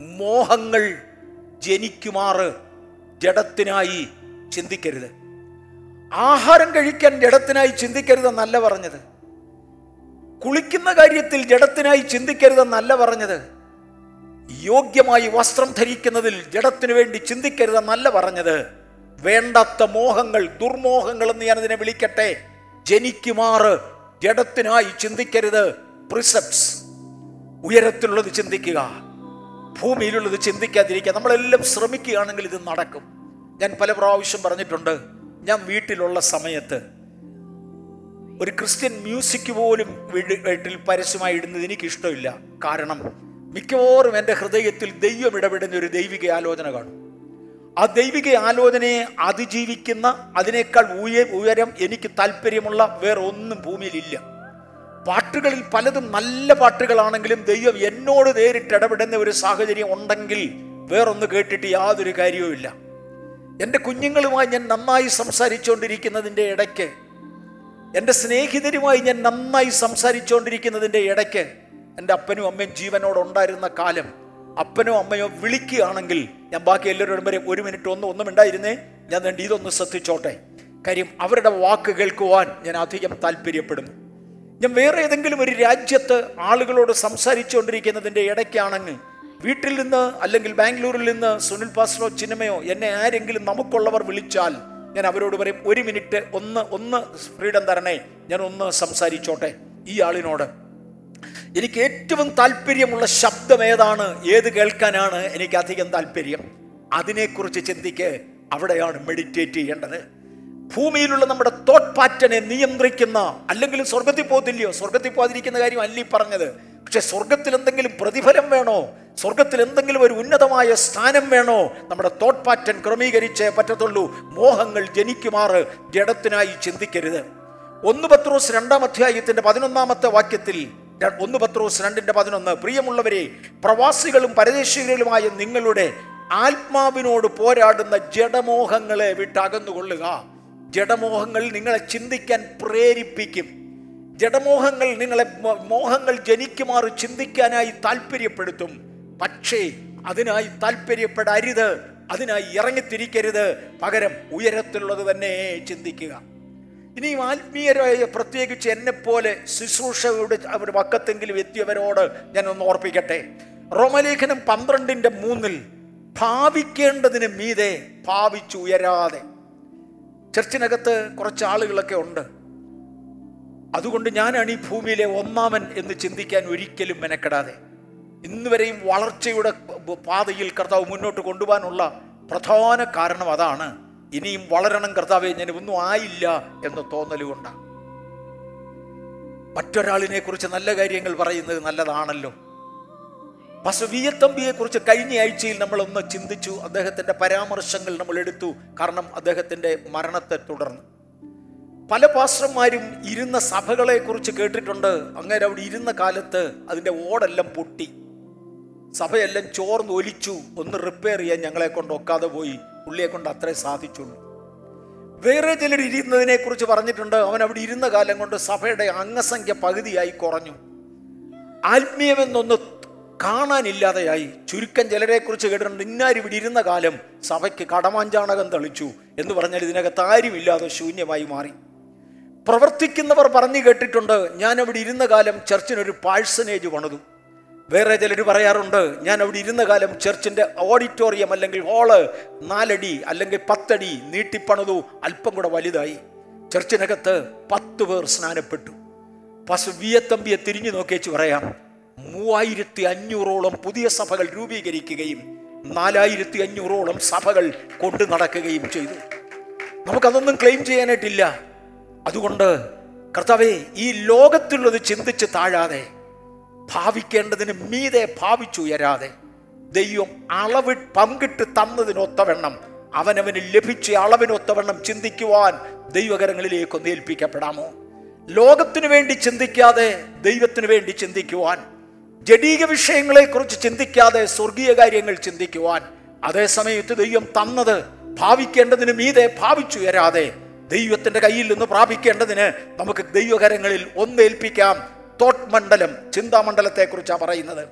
മോഹങ്ങൾ ജനിക്കുമാറ് ജഡത്തിനായി ചിന്തിക്കരുത്. ആഹാരം കഴിക്കാൻ ജഡത്തിനായി ചിന്തിക്കരുതെന്നല്ല പറഞ്ഞത്. കുളിക്കുന്ന കാര്യത്തിൽ ജഡത്തിനായി ചിന്തിക്കരുതെന്നല്ല പറഞ്ഞത്. യോഗ്യമായി വസ്ത്രം ധരിക്കുന്നതിൽ ജഡത്തിനു വേണ്ടി ചിന്തിക്കരുതെന്നല്ല പറഞ്ഞത്. വേണ്ടാത്ത മോഹങ്ങൾ ദുർമോഹങ്ങൾ എന്ന് ഞാൻ അതിനെ വിളിക്കട്ടെ. ജനിക്കുമാറ് ജഡത്തിനായി ചിന്തിക്കരുത്. പ്രിസപ്സ് ഉയരത്തിലുള്ളത് ചിന്തിക്കുക. ഭൂമിയിലുള്ളത് ചിന്തിക്കാതിരിക്കുക നമ്മളെല്ലാം ശ്രമിക്കുകയാണെങ്കിൽ ഇത് നടക്കും. ഞാൻ പല പ്രാവശ്യം പറഞ്ഞിട്ടുണ്ട് ഞാൻ വീട്ടിലുള്ള സമയത്ത് ഒരു ക്രിസ്ത്യൻ മ്യൂസിക് പോലും വീട്ടിൽ പരസ്യമായി ഇടുന്നത് എനിക്ക് ഇഷ്ടമില്ല കാരണം മിക്കവാറും എന്റെ ഹൃദയത്തിൽ ദൈവം ഇടപെടുന്ന ഒരു ദൈവിക ആലോചന കാണും. ആ ദൈവിക ആലോചനയെ അതിജീവിക്കുന്ന അതിനേക്കാൾ ഉയ ഉയരം എനിക്ക് താല്പര്യമുള്ള വേറൊന്നും ഭൂമിയിലില്ല. പാട്ടുകളിൽ പലതും നല്ല പാട്ടുകളാണെങ്കിലും ദൈവം എന്നോട് നേരിട്ട് ഇടപെടുന്ന ഒരു സാഹചര്യം ഉണ്ടെങ്കിൽ വേറൊന്ന് കേട്ടിട്ട് യാതൊരു കാര്യവുമില്ല എന്റെ കുഞ്ഞുങ്ങളുമായി ഞാൻ നന്നായി സംസാരിച്ചുകൊണ്ടിരിക്കുന്നതിന്റെ ഇടയ്ക്ക് എന്റെ സ്നേഹിതരുമായി ഞാൻ നന്നായി സംസാരിച്ചുകൊണ്ടിരിക്കുന്നതിന്റെ ഇടയ്ക്ക് എന്റെ അപ്പനും അമ്മയും ജീവനോടുണ്ടായിരുന്ന കാലം അപ്പനോ അമ്മയോ വിളിക്കുകയാണെങ്കിൽ ഞാൻ ബാക്കി എല്ലാവരോടും വരെ ഒരു മിനിറ്റ് ഒന്നും ഒന്നും ഉണ്ടായിരുന്നേ ഞാൻ വേണ്ടി ഇതൊന്ന് ശ്രദ്ധിച്ചോട്ടെ. കാര്യം അവരുടെ വാക്ക് കേൾക്കുവാൻ ഞാൻ അധികം താല്പര്യപ്പെടുന്നു. ഞാൻ വേറെ ഏതെങ്കിലും ഒരു രാജ്യത്ത് ആളുകളോട് സംസാരിച്ചുകൊണ്ടിരിക്കുന്നതിന്റെ ഇടയ്ക്കാണെങ്കിൽ വീട്ടിൽ നിന്ന് അല്ലെങ്കിൽ ബാംഗ്ലൂരിൽ നിന്ന് സുനിൽ പാസ്ലോ ചിന്നമയോ എന്നെ ആരെങ്കിലും നമുക്കുള്ളവർ വിളിച്ചാൽ ഞാൻ അവരോട് പറയും ഒരു മിനിറ്റ് ഒന്ന് ഒന്ന് ഫ്രീഡം തരണേ ഞാൻ ഒന്ന് സംസാരിച്ചോട്ടെ ഈ ആളിനോട്. എനിക്ക് ഏറ്റവും താല്പര്യമുള്ള ശബ്ദം ഏതാണ്? ഏത് കേൾക്കാനാണ് എനിക്ക് അധികം താല്പര്യം? അതിനെക്കുറിച്ച് ചിന്തിക്ക് അവിടെയാണ് മെഡിറ്റേറ്റ് ചെയ്യേണ്ടത്. ഭൂമിയിലുള്ള നമ്മുടെ തോട്ട് പാറ്റനെ നിയന്ത്രിക്കുന്ന അല്ലെങ്കിൽ സ്വർഗത്തിൽ പോകത്തില്ലയോ? സ്വർഗത്തിൽ പോകാതിരിക്കുന്ന കാര്യം അല്ല പറഞ്ഞത്. പക്ഷെ സ്വർഗത്തിൽ എന്തെങ്കിലും പ്രതിഫലം വേണോ? സ്വർഗത്തിൽ എന്തെങ്കിലും ഒരു ഉന്നതമായ സ്ഥാനം വേണോ? നമ്മുടെ തോട്ട് പാറ്റൻ ക്രമീകരിച്ചേ പറ്റത്തുള്ളൂ. മോഹങ്ങൾ ജനിക്കുമാറ് ജഡത്തിനായി ചിന്തിക്കരുത്. ഒന്ന് പത്രോസ് രണ്ടാം അധ്യായത്തിന്റെ പതിനൊന്നാമത്തെ വാക്യത്തിൽ ഒന്ന് പത്രോസ് രണ്ടിന്റെ പതിനൊന്ന് പ്രിയമുള്ളവരെ പ്രവാസികളും പരദേശികളുമായ നിങ്ങളുടെ ആത്മാവിനോട് പോരാടുന്ന ജഡമോഹങ്ങളെ വിട്ടകന്നുകൊള്ളുക. ജഡമോഹങ്ങൾ നിങ്ങളെ ചിന്തിക്കാൻ പ്രേരിപ്പിക്കും. ജഡമോഹങ്ങൾ നിങ്ങളെ മോഹങ്ങൾ ജനിക്കുമാറ് ചിന്തിക്കാനായി താല്പര്യപ്പെടുത്തും. പക്ഷേ അതിനായി താല്പര്യപ്പെടരുത്. അതിനായി ഇറങ്ങിത്തിരിക്കരുത്. പകരം ഉയരത്തിലുള്ളത് തന്നെ ചിന്തിക്കുക. ഇനിയും ആത്മീയരായ പ്രത്യേകിച്ച് എന്നെപ്പോലെ ശുശ്രൂഷയുടെ അവരുടെ വക്കത്തെങ്കിലും എത്തിയവരോട് ഞാൻ ഒന്ന് ഓർപ്പിക്കട്ടെ. റോമലേഖനം പന്ത്രണ്ടിന്റെ മൂന്നിൽ ഭാവിക്കേണ്ടതിന് മീതെ ഭാവിച്ചു ഉയരാതെ ചർച്ചിനകത്ത് കുറച്ച് ആളുകളൊക്കെ ഉണ്ട്. അതുകൊണ്ട് ഞാനാണ് ഈ ഭൂമിയിലെ ഒന്നാമൻ എന്ന് ചിന്തിക്കാൻ ഒരിക്കലും മെനക്കെടാതെ. ഇന്ന് വരെയും വളർച്ചയുടെ പാതയിൽ കർത്താവ് മുന്നോട്ട് കൊണ്ടുപോകാനുള്ള പ്രധാന കാരണം അതാണ്. ഇനിയും വളരണം കർത്താവെ ഞാൻ ഒന്നും ആയില്ല എന്ന് തോന്നലുകൊണ്ടാണ് മറ്റൊരാളിനെ കുറിച്ച് നല്ല കാര്യങ്ങൾ പറയുന്നത് നല്ലതാണല്ലോ. പക്ഷെ വി എ തമ്പിയെ കുറിച്ച് കഴിഞ്ഞ ആഴ്ചയിൽ നമ്മൾ ഒന്ന് ചിന്തിച്ചു അദ്ദേഹത്തിന്റെ പരാമർശങ്ങൾ നമ്മൾ എടുത്തു. കാരണം അദ്ദേഹത്തിന്റെ മരണത്തെ തുടർന്ന്. പല പാസ്റ്റർമാരും ഇരുന്ന സഭകളെ കുറിച്ച് കേട്ടിട്ടുണ്ട്. അങ്ങനെ അവിടെ ഇരുന്ന കാലത്ത് അതിന്റെ ഓടെല്ലാം പൊട്ടി. സഭയെല്ലാം ചോർന്ന് ഒലിച്ചു. ഒന്ന് റിപ്പയർ ചെയ്യാൻ ഞങ്ങളെ കൊണ്ട് ഒക്കാതെ പോയി. പുള്ളിയെ കൊണ്ട് അത്രേ സാധിച്ചുള്ളൂ. വേറെ ചിലർ ഇരുന്നതിനെ കുറിച്ച് പറഞ്ഞിട്ടുണ്ട്. അവൻ അവിടെ ഇരുന്ന കാലം കൊണ്ട് സഭയുടെ അംഗസംഖ്യ പകുതിയായി കുറഞ്ഞു. ആത്മീയമെന്നൊന്ന് കാണാനില്ലാതെയായി ചുരുക്കം ചിലരെ കുറിച്ച് കേട്ടിട്ടുണ്ട്. ഇന്നാരി ഇവിടെ ഇരുന്ന കാലം സഭയ്ക്ക് കടമാഞ്ചാണകം തെളിച്ചു എന്ന് പറഞ്ഞാൽ ഇതിനകത്ത് ആരുമില്ലാതെ ശൂന്യമായി മാറി. പ്രവർത്തിക്കുന്നവർ പറഞ്ഞു കേട്ടിട്ടുണ്ട് ഞാൻ അവിടെ ഇരുന്ന കാലം ചർച്ചിനൊരു പാഴ്സനേജ് പണിതു. വേറെ ചിലർ പറയാറുണ്ട് ഞാൻ അവിടെ ഇരുന്ന കാലം ചർച്ചിന്റെ ഓഡിറ്റോറിയം അല്ലെങ്കിൽ ഹോൾ നാലടി അല്ലെങ്കിൽ പത്തടി നീട്ടിപ്പണിതു അല്പം കൂടെ വലുതായി. ചർച്ചിനകത്ത് പത്ത് പേർ സ്നാനപ്പെട്ടു. പശു വിയത്തമ്പിയെ തിരിഞ്ഞു നോക്കിയേച്ച് പറയാം. മൂവായിരത്തി അഞ്ഞൂറോളം പുതിയ സഭകൾ രൂപീകരിക്കുകയും നാലായിരത്തി അഞ്ഞൂറോളം സഭകൾ കൊണ്ടു നടക്കുകയും ചെയ്തു. നമുക്കതൊന്നും ക്ലെയിം ചെയ്യാനായിട്ടില്ല. അതുകൊണ്ട് കർത്താവെ ഈ ലോകത്തുള്ളത് ചിന്തിച്ച് താഴാതെ ഭാവിക്കേണ്ടതിന് മീതെ ഭാവിച്ചുയരാതെ ദൈവം അളവ് പങ്കിട്ട് തന്നതിനൊത്തവണ്ണം അവനവന് ലഭിച്ച അളവിനൊത്തവണ്ണം ചിന്തിക്കുവാൻ ദൈവകരങ്ങളിലേക്ക് ഒന്ന് ഏൽപ്പിക്കപ്പെടാമോ? ലോകത്തിനു വേണ്ടി ചിന്തിക്കാതെ ദൈവത്തിനു വേണ്ടി ചിന്തിക്കുവാൻ ജഡീക വിഷയങ്ങളെക്കുറിച്ച് ചിന്തിക്കാതെ സ്വർഗീയ കാര്യങ്ങൾ ചിന്തിക്കുവാൻ. അതേസമയത്ത് ദൈവം തന്നത് ഭാവിക്കേണ്ടതിന് മീതെ ഭാവിച്ചുയരാതെ ദൈവത്തിന്റെ കയ്യിൽ നിന്ന് പ്രാപിക്കേണ്ടതിന് നമുക്ക് ദൈവകരങ്ങളിൽ ഒന്നേൽപ്പിക്കാം. തോട്ട് മണ്ഡലം ചിന്താമണ്ഡലത്തെ കുറിച്ചാണ് പറയുന്നത്.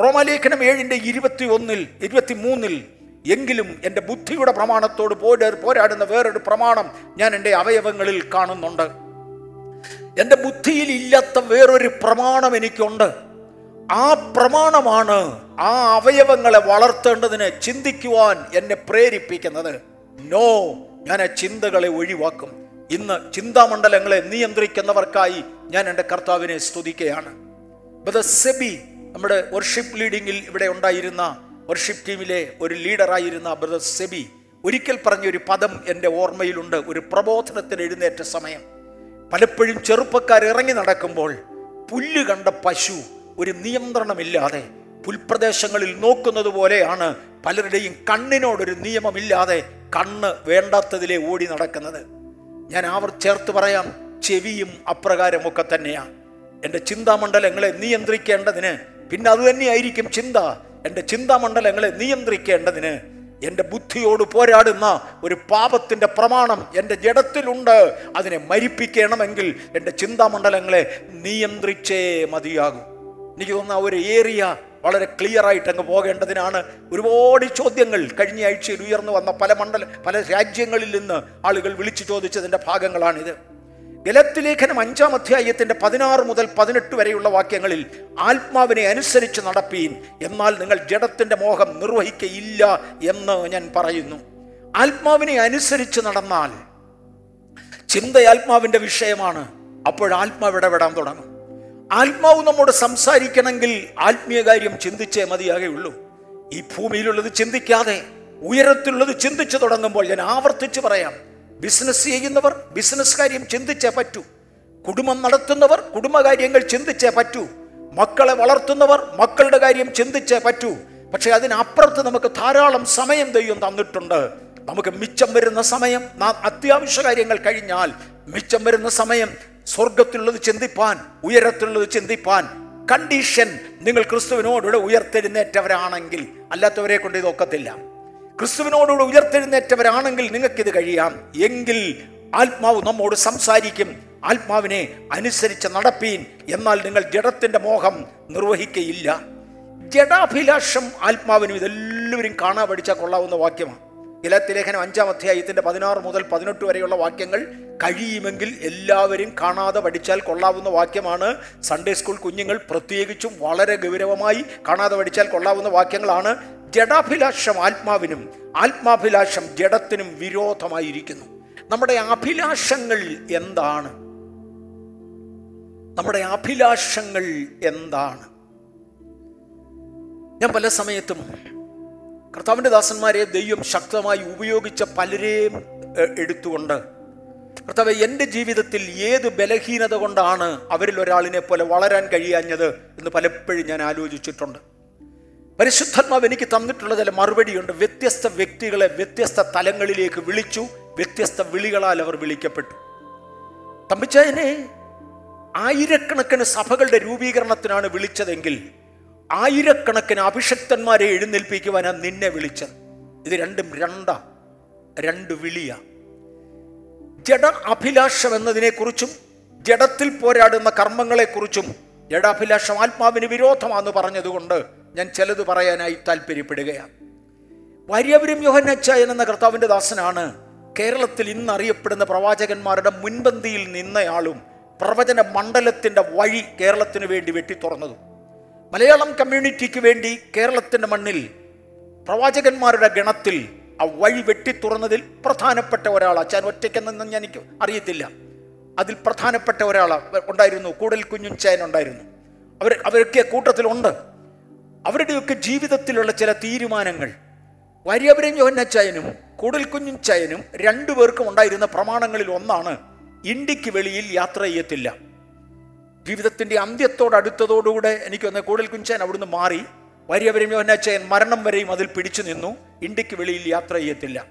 റോമാലേഖനം ഏഴിന്റെ ഇരുപത്തി ഒന്നിൽ ഇരുപത്തി മൂന്നിൽ എങ്കിലും എന്റെ ബുദ്ധിയുടെ പ്രമാണത്തോട് പോരാ പോരാടുന്ന വേറൊരു പ്രമാണം ഞാൻ എന്റെ അവയവങ്ങളിൽ കാണുന്നുണ്ട്. എന്റെ ബുദ്ധിയിൽ ഇല്ലാത്ത വേറൊരു പ്രമാണം എനിക്കുണ്ട്. ആ പ്രമാണമാണ് ആ അവയവങ്ങളെ വളർത്തേണ്ടതിന് ചിന്തിക്കുവാൻ എന്നെ പ്രേരിപ്പിക്കുന്നത്. നോ ഞാൻ ആ ചിന്തകളെ ഒഴിവാക്കും. ഇന്ന് ചിന്താമണ്ഡലങ്ങളെ നിയന്ത്രിക്കുന്നവർക്കായി ഞാൻ എന്റെ കർത്താവിനെ സ്തുതിക്കുകയാണ്. സെബി നമ്മുടെ വർഷിപ്പ് ലീഡിങ്ങിൽ ഇവിടെ ഉണ്ടായിരുന്ന വർഷിപ്പ് ടീമിലെ ഒരു ലീഡറായിരുന്ന ബ്രദർ സെബി ഒരിക്കൽ പറഞ്ഞൊരു പദം എന്റെ ഓർമ്മയിലുണ്ട്. ഒരു പ്രബോധനത്തിന് എഴുന്നേറ്റ സമയം. പലപ്പോഴും ചെറുപ്പക്കാർ ഇറങ്ങി നടക്കുമ്പോൾ പുല്ല് കണ്ട പശു ഒരു നിയന്ത്രണമില്ലാതെ പുൽപ്രദേശങ്ങളിൽ നോക്കുന്നത് പോലെയാണ് പലരുടെയും കണ്ണിനോടൊരു നിയമമില്ലാതെ കണ്ണ് വേണ്ടാത്തതിലെ ഓടി നടക്കുന്നത്. ഞാൻ ആവർ ചേർത്ത് പറയാം ചെവിയും അപ്രകാരമൊക്കെ തന്നെയാണ് എന്റെ ചിന്താമണ്ഡലങ്ങളെ നിയന്ത്രിക്കേണ്ടതിന് പിന്നെ അത് തന്നെയായിരിക്കും ചിന്ത. എന്റെ ചിന്താമണ്ഡലങ്ങളെ നിയന്ത്രിക്കേണ്ടതിന് എന്റെ ബുദ്ധിയോട് പോരാടുന്ന ഒരു പാപത്തിന്റെ പ്രമാണം എന്റെ ജഡത്തിലുണ്ട്. അതിനെ മരിപ്പിക്കണമെങ്കിൽ എന്റെ ചിന്താമണ്ഡലങ്ങളെ നിയന്ത്രിച്ചേ മതിയാകൂ. എനിക്ക് തോന്നുന്ന ആ ഒരു ഏരിയ വളരെ ക്ലിയർ ആയിട്ട് അങ്ങ് പോകേണ്ടതിനാണ് ഒരുപാട് ചോദ്യങ്ങൾ കഴിഞ്ഞ ആഴ്ചയിൽ ഉയർന്നു വന്ന പല മണ്ഡല പല രാജ്യങ്ങളിൽ നിന്ന് ആളുകൾ വിളിച്ചു ചോദിച്ചതിന്റെ ഭാഗങ്ങളാണിത്. ഗലത്ത് ലേഖനം അഞ്ചാം അധ്യായത്തിന്റെ പതിനാറ് മുതൽ പതിനെട്ട് വരെയുള്ള വാക്യങ്ങളിൽ ആത്മാവിനെ അനുസരിച്ച് നടപ്പീൻ എന്നാൽ നിങ്ങൾ ജഡത്തിന്റെ മോഹം നിർവഹിക്കയില്ല എന്ന് ഞാൻ പറയുന്നു. ആത്മാവിനെ അനുസരിച്ച് നടന്നാൽ ചിന്ത ആത്മാവിന്റെ വിഷയമാണ് അപ്പോൾ ആത്മാവ് തുടങ്ങും. ആത്മാവ് നമ്മോട് സംസാരിക്കണമെങ്കിൽ ആത്മീയ കാര്യം ചിന്തിച്ചേ മതിയാകുള്ളൂ ഈ ഭൂമിയിലുള്ളത് ചിന്തിക്കാതെ ഉയരത്തിലുള്ളത് ചിന്തിച്ചു തുടങ്ങുമ്പോൾ ഞാൻ ആവർത്തിച്ച് പറയാം. ബിസിനസ് ചെയ്യുന്നവർ ബിസിനസ് കാര്യം ചിന്തിച്ചേ പറ്റൂ. കുടുംബം നടത്തുന്നവർ കുടുംബകാര്യങ്ങൾ ചിന്തിച്ചേ പറ്റൂ. മക്കളെ വളർത്തുന്നവർ മക്കളുടെ കാര്യം ചിന്തിച്ചേ പറ്റൂ. പക്ഷേ അതിനപ്പുറത്ത് നമുക്ക് ധാരാളം സമയം ദൈവം തന്നിട്ടുണ്ട്. നമുക്ക് മിച്ചം വരുന്ന സമയം നാം അത്യാവശ്യ കാര്യങ്ങൾ കഴിഞ്ഞാൽ മിച്ചം വരുന്ന സമയം സ്വർഗത്തിലുള്ളത് ചിന്തിപ്പാൻ ഉയരത്തിലുള്ളത് ചിന്തിപ്പാൻ. കണ്ടീഷൻ നിങ്ങൾ ക്രിസ്തുവിനോടുകൂടെ ഉയർത്തെഴുന്നേറ്റവരാണെങ്കിൽ അല്ലാത്തവരെ കൊണ്ട് ഇതൊക്കത്തില്ല ക്രിസ്തുവിനോടുകൂടെ ഉയർത്തെഴുന്നേറ്റവരാണെങ്കിൽ നിങ്ങൾക്കിത് കഴിയാം. എങ്കിൽ ആത്മാവ് നമ്മോട് സംസാരിക്കും. ആത്മാവിനെ അനുസരിച്ച് നടപ്പീൻ. എന്നാൽ നിങ്ങൾ ജഡത്തിന്റെ മോഹം നിർവഹിക്കയില്ല. ജഡാഭിലാഷം ആത്മാവിനും ഇതെല്ലാവരും കാണാൻ പഠിച്ചാൽ കൊള്ളാവുന്ന വാക്യമാണ്. ഗലാത്തിലേഖനം അഞ്ചാം അധ്യായത്തിന്റെ പതിനാറ് മുതൽ പതിനെട്ട് വരെയുള്ള വാക്യങ്ങൾ കഴിയുമെങ്കിൽ എല്ലാവരും കാണാതെ പഠിച്ചാൽ കൊള്ളാവുന്ന വാക്യമാണ്. സൺഡേ സ്കൂൾ കുഞ്ഞുങ്ങൾ പ്രത്യേകിച്ചും വളരെ ഗൗരവമായി കാണാതെ പഠിച്ചാൽ കൊള്ളാവുന്ന വാക്യങ്ങളാണ്. ജഡാഭിലാഷം ആത്മാവിനും ആത്മാഭിലാഷം ജഡത്തിനും വിരോധമായിരിക്കുന്നു. നമ്മുടെ അഭിലാഷങ്ങൾ എന്താണ്? നമ്മുടെ അഭിലാഷങ്ങൾ എന്താണ്? ഞാൻ പല സമയത്തും കർത്താവിന്റെ ദാസന്മാരെ ദൈവം ശക്തമായി ഉപയോഗിച്ച പലരെയും എടുത്തുകൊണ്ട് കർത്താവ് എന്റെ ജീവിതത്തിൽ ഏത് ബലഹീനത കൊണ്ടാണ് അവരിൽ ഒരാളിനെ പോലെ വളരാൻ കഴിയാഞ്ഞത് എന്ന് പലപ്പോഴും ഞാൻ ആലോചിച്ചിട്ടുണ്ട്. പരിശുദ്ധാത്മാവ് എനിക്ക് തന്നിട്ടുള്ള ചില മറുപടിയുണ്ട്. വ്യത്യസ്ത വ്യക്തികളെ വ്യത്യസ്ത തലങ്ങളിലേക്ക് വിളിച്ചു വ്യത്യസ്ത വിളികളാൽ അവർ വിളിക്കപ്പെട്ടു. തമ്പിച്ചതിനെ ആയിരക്കണക്കിന് സഭകളുടെ രൂപീകരണത്തിനാണ് വിളിച്ചതെങ്കിൽ ആയിരക്കണക്കിന് അഭിഷക്തന്മാരെ എഴുന്നേൽപ്പിക്കുവാനാണ് നിന്നെ വിളിച്ചത്. ഇത് രണ്ടും രണ്ടാ രണ്ട് വിളിയ. ജഡ അഭിലാഷം എന്നതിനെക്കുറിച്ചും ജഡത്തിൽ പോരാടുന്ന കർമ്മങ്ങളെക്കുറിച്ചും ജഡാഭിലാഷം ആത്മാവിന് വിരോധമാണെന്ന് പറഞ്ഞതുകൊണ്ട് ഞാൻ ചിലത് പറയാനായി താല്പര്യപ്പെടുകയാണ് വാര്യപുരം യോഹനച്ചായൻ എന്ന കർത്താവിന്റെ ദാസനാണ് കേരളത്തിൽ ഇന്ന് അറിയപ്പെടുന്ന പ്രവാചകന്മാരുടെ മുൻപന്തിയിൽ നിന്നയാളും പ്രവചന മണ്ഡലത്തിന്റെ വഴി കേരളത്തിന് വേണ്ടി വെട്ടി തുറന്നതും മലയാളം കമ്മ്യൂണിറ്റിക്ക് വേണ്ടി കേരളത്തിന്റെ മണ്ണിൽ പ്രവാചകന്മാരുടെ ഗണത്തിൽ ആ വഴി വെട്ടി തുറന്നതിൽ പ്രധാനപ്പെട്ട ഒരാൾ അച്ഛൻ ഒറ്റയ്ക്കെന്നൊന്നും എനിക്ക് അറിയത്തില്ല. അതിൽ പ്രധാനപ്പെട്ട ഒരാൾ ഉണ്ടായിരുന്നു. കൂടൽ കുഞ്ഞും ചേൻ ഉണ്ടായിരുന്നു. അവർ അവരൊക്കെ കൂട്ടത്തിലുണ്ട്. അവരുടെയൊക്കെ ജീവിതത്തിലുള്ള ചില തീരുമാനങ്ങൾ. വാര്യവരം യോഹന്നച്ചായനും കൂടൽ കുഞ്ഞും ചായനും രണ്ടുപേർക്കും ഉണ്ടായിരുന്ന പ്രമാണങ്ങളിൽ ഒന്നാണ് ഇന്ത്യയ്ക്ക് വെളിയിൽ യാത്ര ചെയ്യത്തില്ല. ജീവിതത്തിന്റെ അന്ത്യത്തോടടുത്തതോടുകൂടെ എനിക്കൊന്ന് കൂടൽ കുഞ്ചാൻ അവിടുന്ന് മാറി. വാര്യവരം യോഹന്നാച്ചായൻ മരണം വരെയും അതിൽ പിടിച്ചു നിന്നു. ഇന്ത്യയ്ക്ക് വെളിയിൽ യാത്ര ചെയ്യത്തില്ല.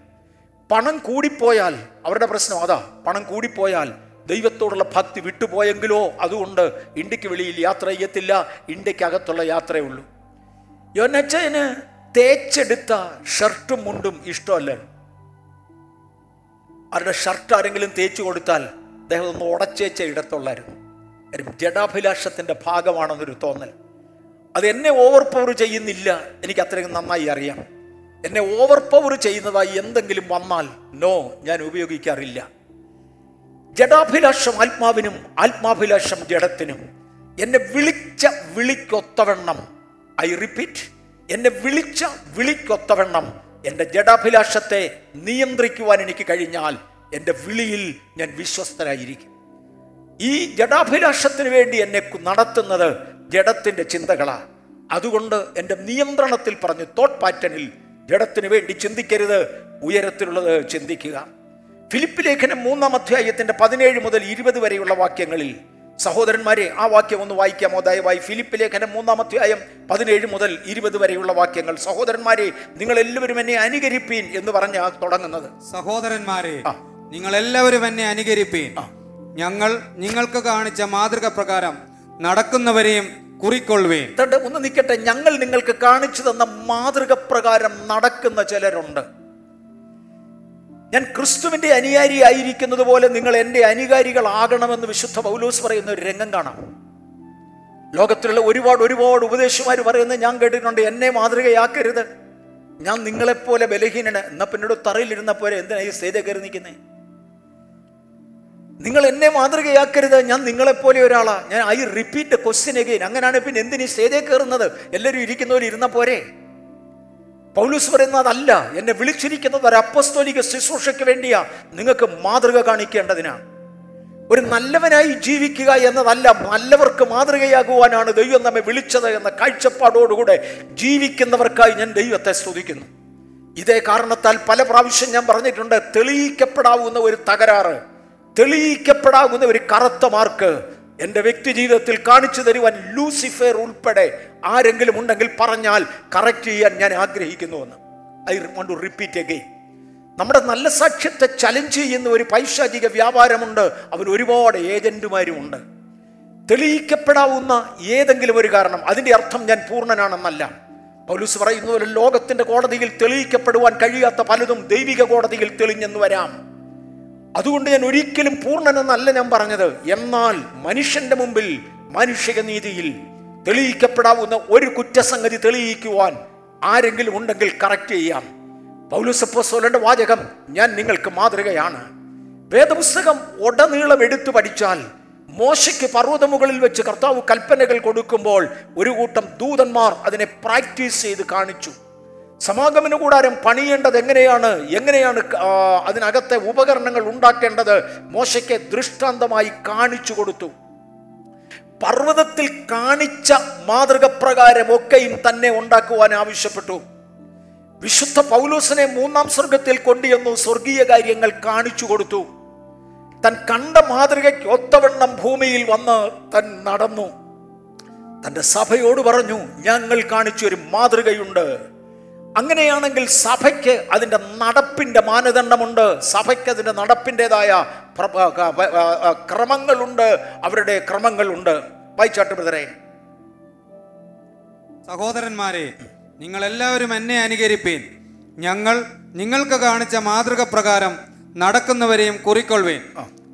പണം കൂടിപ്പോയാൽ അവരുടെ പ്രശ്നം അതാ പണം കൂടിപ്പോയാൽ ദൈവത്തോടുള്ള ഭക്തി വിട്ടുപോയെങ്കിലോ അതുകൊണ്ട് ഇന്ത്യയ്ക്ക് വെളിയിൽ യാത്ര ചെയ്യത്തില്ല. ഇന്ത്യക്കകത്തുള്ള യാത്രയേ ഉള്ളൂ. യോനച്ചന് തേച്ചെടുത്ത ഷർട്ടും മുണ്ടും ഇഷ്ടമല്ല. അവരുടെ ഷർട്ട് ആരെങ്കിലും തേച്ചു കൊടുത്താൽ അദ്ദേഹം ഒന്ന് ഉടച്ചേച്ച ഇടത്തുള്ളായിരുന്നു. ജഡാഭിലാഷത്തിന്റെ ഭാഗമാണെന്നൊരു തോന്നൽ. അത് എന്നെ ഓവർ പവർ ചെയ്യുന്നില്ല. എനിക്ക് അത്രയും നന്നായി അറിയാം. എന്നെ ഓവർ പവർ ചെയ്യുന്നതായി എന്തെങ്കിലും വന്നാൽ നോ ഞാൻ ഉപയോഗിക്കാറില്ല. ജഡാഭിലാഷം ആത്മാവിനും ആത്മാഭിലാഷം ജഡത്തിനും. എന്നെ വിളിച്ച വിളിക്കൊത്തവണ്ണം ഐ റിപ്പീറ്റ് എന്നെ വിളിച്ച വിളിക്കൊത്തവണ്ണം എന്റെ ജഡാഭിലാഷത്തെ നിയന്ത്രിക്കുവാൻ എനിക്ക് കഴിഞ്ഞാൽ എന്റെ വിളിയിൽ ഞാൻ വിശ്വസ്തനായിരിക്കും. ഈ ജഡാഭിലാഷത്തിന് വേണ്ടി എന്നെ നടത്തുന്നത് ജഡത്തിന്റെ ചിന്തകളാ. അതുകൊണ്ട് എന്റെ നിയന്ത്രണത്തിൽ പറഞ്ഞു തോട്ട് പാറ്റേണിൽ ജഡത്തിന് വേണ്ടി ചിന്തിക്കരുത് ഉയരത്തിലുള്ളത് ചിന്തിക്കുക. ഫിലിപ്പ് ലേഖനം മൂന്നാം അധ്യായത്തിന്റെ പതിനേഴ് മുതൽ ഇരുപത് വരെയുള്ള വാക്യങ്ങളിൽ സഹോദരന്മാരെ ആ വാക്യം ഒന്ന് വായിക്കാമോ? ദയവായി ഫിലിപ്പ് ലേഖനം മൂന്നാം അധ്യായം പതിനേഴ് മുതൽ ഇരുപത് വരെയുള്ള വാക്യങ്ങൾ. സഹോദരന്മാരെ നിങ്ങൾ എല്ലാവരും എന്നെ അനുകരിപ്പീൻ എന്ന് പറഞ്ഞ തുടങ്ങുന്നത്. സഹോദരന്മാരെ. നിങ്ങൾ എല്ലാവരും എന്നെ അനുകരിപ്പീൻ. ഞങ്ങൾ നിങ്ങൾക്ക് കാണിച്ച മാതൃക പ്രകാരം നടക്കുന്നവരെയും കുറിക്കൊള്ളുവേ ഒന്ന് നിൽക്കട്ടെ ഞങ്ങൾ നിങ്ങൾക്ക് കാണിച്ചു തന്ന മാതൃക പ്രകാരം നടക്കുന്ന ചിലരുണ്ട്. ഞാൻ ക്രിസ്തുവിന്റെ അനുയാരി ആയിരിക്കുന്നത് പോലെ നിങ്ങൾ എന്റെ അനുകാരികളാകണമെന്ന് വിശുദ്ധ പൗലോസ് പറയുന്ന ഒരു രംഗം കാണാം. ലോകത്തിലുള്ള ഒരുപാട് ഒരുപാട് ഉപദേശമാർ പറയുന്നത് ഞാൻ കേട്ടിട്ടുണ്ട് എന്നെ മാതൃകയാക്കരുത്. ഞാൻ നിങ്ങളെപ്പോലെ ബലഹീനന് എന്നാ പിന്നീട് തറയിലിരുന്ന പോലെ എന്തിനാ ഈ സ്റ്റേജ് കയറി നിങ്ങൾ എന്നെ മാതൃകയാക്കരുത്. ഞാൻ നിങ്ങളെപ്പോലെ ഒരാളാ. ഞാൻ ഐ റിപ്പീറ്റ് ക്വസ്റ്റ്യൻ അഗെയിൻ അങ്ങനെയാണ് പിന്നെ എന്തിനീ സ്റ്റേജേ കയറുന്നത്? എല്ലാവരും ഇരിക്കുന്നവർ ഇരുന്ന പോരെ? പൗലൂസ് പറയുന്നതല്ല എന്നെ വിളിച്ചിരിക്കുന്നത് ഒരു അപ്പസ്തോലിക ശുശ്രൂഷയ്ക്ക് വേണ്ടിയാ. നിങ്ങൾക്ക് മാതൃക കാണിക്കേണ്ടതിനാണ് ഒരു നല്ലവനായി ജീവിക്കുക എന്നതല്ല. നല്ലവർക്ക് മാതൃകയാകുവാനാണ് ദൈവം നമ്മെ വിളിച്ചത് എന്ന കാഴ്ചപ്പാടോടുകൂടെ ജീവിക്കുന്നവർക്കായി ഞാൻ ദൈവത്തെ സ്തുതിക്കുന്നു. ഇതേ കാരണത്താൽ പല പ്രാവശ്യം ഞാൻ പറഞ്ഞിട്ടുണ്ട് തെളിയിക്കപ്പെടാവുന്ന ഒരു തകരാറ്. തെളിയിക്കപ്പെടാവുന്ന ഒരു കറുത്ത മാർക്ക് എന്റെ വ്യക്തി ജീവിതത്തിൽ കാണിച്ചു തരുവാൻ ലൂസിഫർ ഉൾപ്പെടെ ആരെങ്കിലും ഉണ്ടെങ്കിൽ പറഞ്ഞാൽ കറക്റ്റ് ചെയ്യാൻ ഞാൻ ആഗ്രഹിക്കുന്നുവെന്ന്. I want to repeat again നമ്മുടെ നല്ല സാക്ഷ്യത്തെ ചലഞ്ച് ചെയ്യുന്ന ഒരു പൈശാചിക വ്യാപാരമുണ്ട്. അവർ ഒരുപാട് ഏജന്റുമാരുമുണ്ട് തെളിയിക്കപ്പെടാവുന്ന ഏതെങ്കിലും ഒരു കാരണം അതിന്റെ അർത്ഥം ഞാൻ പൂർണനാണെന്നല്ല. പൗലൂസ് പറയുന്ന പോലെ ലോകത്തിന്റെ കോടതിയിൽ തെളിയിക്കപ്പെടുവാൻ കഴിയാത്ത പലതും ദൈവിക കോടതിയിൽ തെളിഞ്ഞെന്ന് വരാം. അതുകൊണ്ട് ഞാൻ ഒരിക്കലും പൂർണനെന്നല്ല ഞാൻ പറഞ്ഞത്. എന്നാൽ മനുഷ്യന്റെ മുമ്പിൽ മാനുഷിക നീതിയിൽ തെളിയിക്കപ്പെടാവുന്ന ഒരു കുറ്റസംഗതി തെളിയിക്കുവാൻ ആരെങ്കിലും ഉണ്ടെങ്കിൽ കറക്റ്റ് ചെയ്യാം. പൗലുസപ്പോസോലന്റെ വാചകം ഞാൻ നിങ്ങൾക്ക് മാതൃകയാണ്. വേദപുസ്തകം ഉടനീളം എടുത്തു പഠിച്ചാൽ മോശയ്ക്ക് പർവതമുകളിൽ വെച്ച് കർത്താവ് കൽപ്പനകൾ കൊടുക്കുമ്പോൾ ഒരു കൂട്ടം ദൂതന്മാർ അതിനെ പ്രാക്ടീസ് ചെയ്ത് കാണിച്ചു. സമാഗമന കൂടാരം പണിയേണ്ടത് എങ്ങനെയാണ്? എങ്ങനെയാണ് അതിനകത്തെ ഉപകരണങ്ങൾ ഉണ്ടാക്കേണ്ടത്? മോശയ്ക്ക് ദൃഷ്ടാന്തമായി കാണിച്ചു കൊടുത്തു. പർവതത്തിൽ കാണിച്ച മാതൃക പ്രകാരമൊക്കെയും തന്നെ ഉണ്ടാക്കുവാൻ ആവശ്യപ്പെട്ടു. വിശുദ്ധ പൗലോസിനെ മൂന്നാം സ്വർഗത്തിൽ കൊണ്ടുവന്നു സ്വർഗീയ കാര്യങ്ങൾ കാണിച്ചു കൊടുത്തു. തൻ കണ്ട മാതൃകയ്ക്ക് ഒത്തവണ്ണം ഭൂമിയിൽ വന്ന് തൻ നടന്നു. തന്റെ സഭയോട് പറഞ്ഞു ഞങ്ങൾ കാണിച്ചൊരു മാതൃകയുണ്ട്. അങ്ങനെയാണെങ്കിൽ സഭയ്ക്ക് അതിന്റെ നടപ്പിന്റെ മാനദണ്ഡമുണ്ട്. സഭയ്ക്ക് അതിന്റെ നടപ്പിന്റെതായ ക്രമങ്ങളുണ്ട്. അവരുടെ ക്രമങ്ങളുണ്ട്. വായിച്ചാട്ട് ബ്രദറെ. സഹോദരന്മാരെ നിങ്ങൾ എല്ലാവരും എന്നെ അനുകരിപ്പീൻ. ഞങ്ങൾ നിങ്ങൾക്ക് കാണിച്ച മാതൃക പ്രകാരം നടക്കുന്നവരെയും കുറിക്കൊള്ളുവേൻ.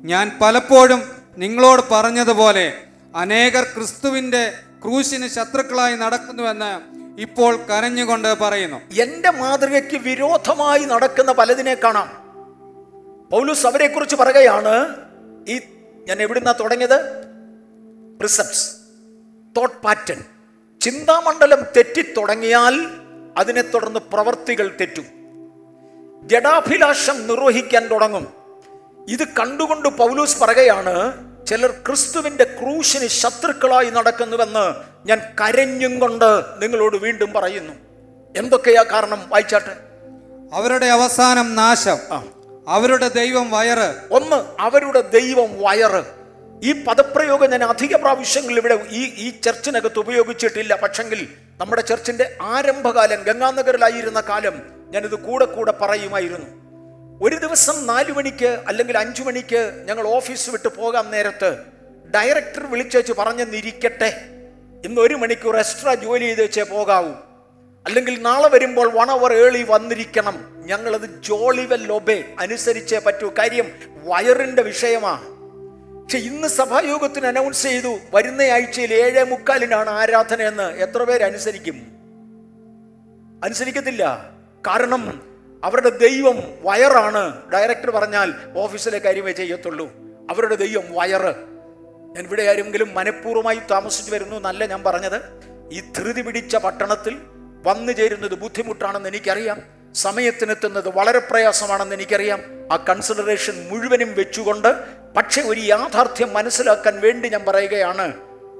ഞാൻ പലപ്പോഴും നിങ്ങളോട് പറഞ്ഞതുപോലെ അനേകർ ക്രിസ്തുവിന്റെ ക്രൂശിന് ശത്രുക്കളായി നടക്കുന്നുവെന്ന് ഇപ്പോൾ കരഞ്ഞുകൊണ്ട് പറയുന്നു. എന്റെ മാതൃകയ്ക്ക് വിരോധമായി നടക്കുന്ന പലതിനെ കാണാം. പൗലൂസ് അവരെ കുറിച്ച് പറയുകയാണ് ഈ ഞാൻ എവിടുന്നാ തുടങ്ങിയത്? പ്രിസപ്സ് തോട്ട് പാറ്റേൺ. ചിന്താമണ്ഡലം തെറ്റിത്തുടങ്ങിയാൽ അതിനെ തുടർന്ന് പ്രവർത്തികൾ തെറ്റും. ജഡാഭിലാഷം നിർവഹിക്കാൻ തുടങ്ങും. ഇത് കണ്ടുകൊണ്ട് പൗലൂസ് പറയുകയാണ് ചിലർ ക്രിസ്തുവിന്റെ ക്രൂശിന് ശത്രുക്കളായി നടക്കുന്നുവെന്ന് ഞാൻ കരഞ്ഞും കൊണ്ട് നിങ്ങളോട് വീണ്ടും പറയുന്നു. എന്തൊക്കെയാ കാരണം വായിച്ചാട്ടെ? അവരുടെ അവസാനം നാശം അവരുടെ ദൈവം വയറ്. ഒന്ന് അവരുടെ ദൈവം വയറ്. ഈ പദപ്രയോഗം ഞാൻ അധിക പ്രാവശ്യങ്ങൾ ഇവിടെ ഈ ഈ ചർച്ചിനകത്ത് ഉപയോഗിച്ചിട്ടില്ല. പക്ഷെങ്കിൽ നമ്മുടെ ചർച്ചിന്റെ ആരംഭകാലം ഗംഗാനഗറിലായിരുന്ന കാലം ഞാനിത് കൂടെ കൂടെ പറയുമായിരുന്നു. ഒരു ദിവസം നാലു മണിക്ക് അല്ലെങ്കിൽ അഞ്ചു മണിക്ക് ഞങ്ങൾ ഓഫീസ് വിട്ട് പോകാം നേരത്ത്. ഡയറക്ടർ വിളിച്ചേച്ച് പറഞ്ഞെന്നിരിക്കട്ടെ. ഇന്ന് ഒരു മണിക്കൂർ എക്സ്ട്രാ ജോലി ചെയ്ത് വെച്ചേ പോകാവൂ. അല്ലെങ്കിൽ നാളെ വരുമ്പോൾ വൺ അവർ ഏളി വന്നിരിക്കണം. ഞങ്ങളത് ജോളി വെൽ ഒബേ അനുസരിച്ചേ പറ്റൂ. കാര്യം വയറിന്റെ വിഷയമാണ് പക്ഷെ ഇന്ന് സഭായോഗത്തിന് അനൗൺസ് ചെയ്തു വരുന്ന ആഴ്ചയിൽ ഏഴേ മുക്കാലിനാണ് ആരാധന എന്ന് എത്ര പേര് അനുസരിക്കും? അനുസരിക്കത്തില്ല. കാരണം അവരുടെ ദൈവം വയറാണ്. ഡയറക്ടർ പറഞ്ഞാൽ ഓഫീസിലെ കാര്യമേ ചെയ്യത്തുള്ളൂ. അവരുടെ ദൈവം വയറ്. ഞാൻ ഇവിടെ ആരെങ്കിലും മനഃപൂർവമായി താമസിച്ചു വരുന്നു എന്നല്ല ഞാൻ പറഞ്ഞത്. ഈ ധൃതി പിടിച്ച പട്ടണത്തിൽ വന്നു ചേരുന്നത് ബുദ്ധിമുട്ടാണെന്ന് എനിക്കറിയാം. സമയത്തിനെത്തുന്നത് വളരെ പ്രയാസമാണെന്ന് എനിക്കറിയാം. ആ കൺസിഡറേഷൻ മുഴുവനും വെച്ചുകൊണ്ട് പക്ഷെ ഒരു യാഥാർത്ഥ്യം മനസ്സിലാക്കാൻ വേണ്ടി ഞാൻ പറയുകയാണ്.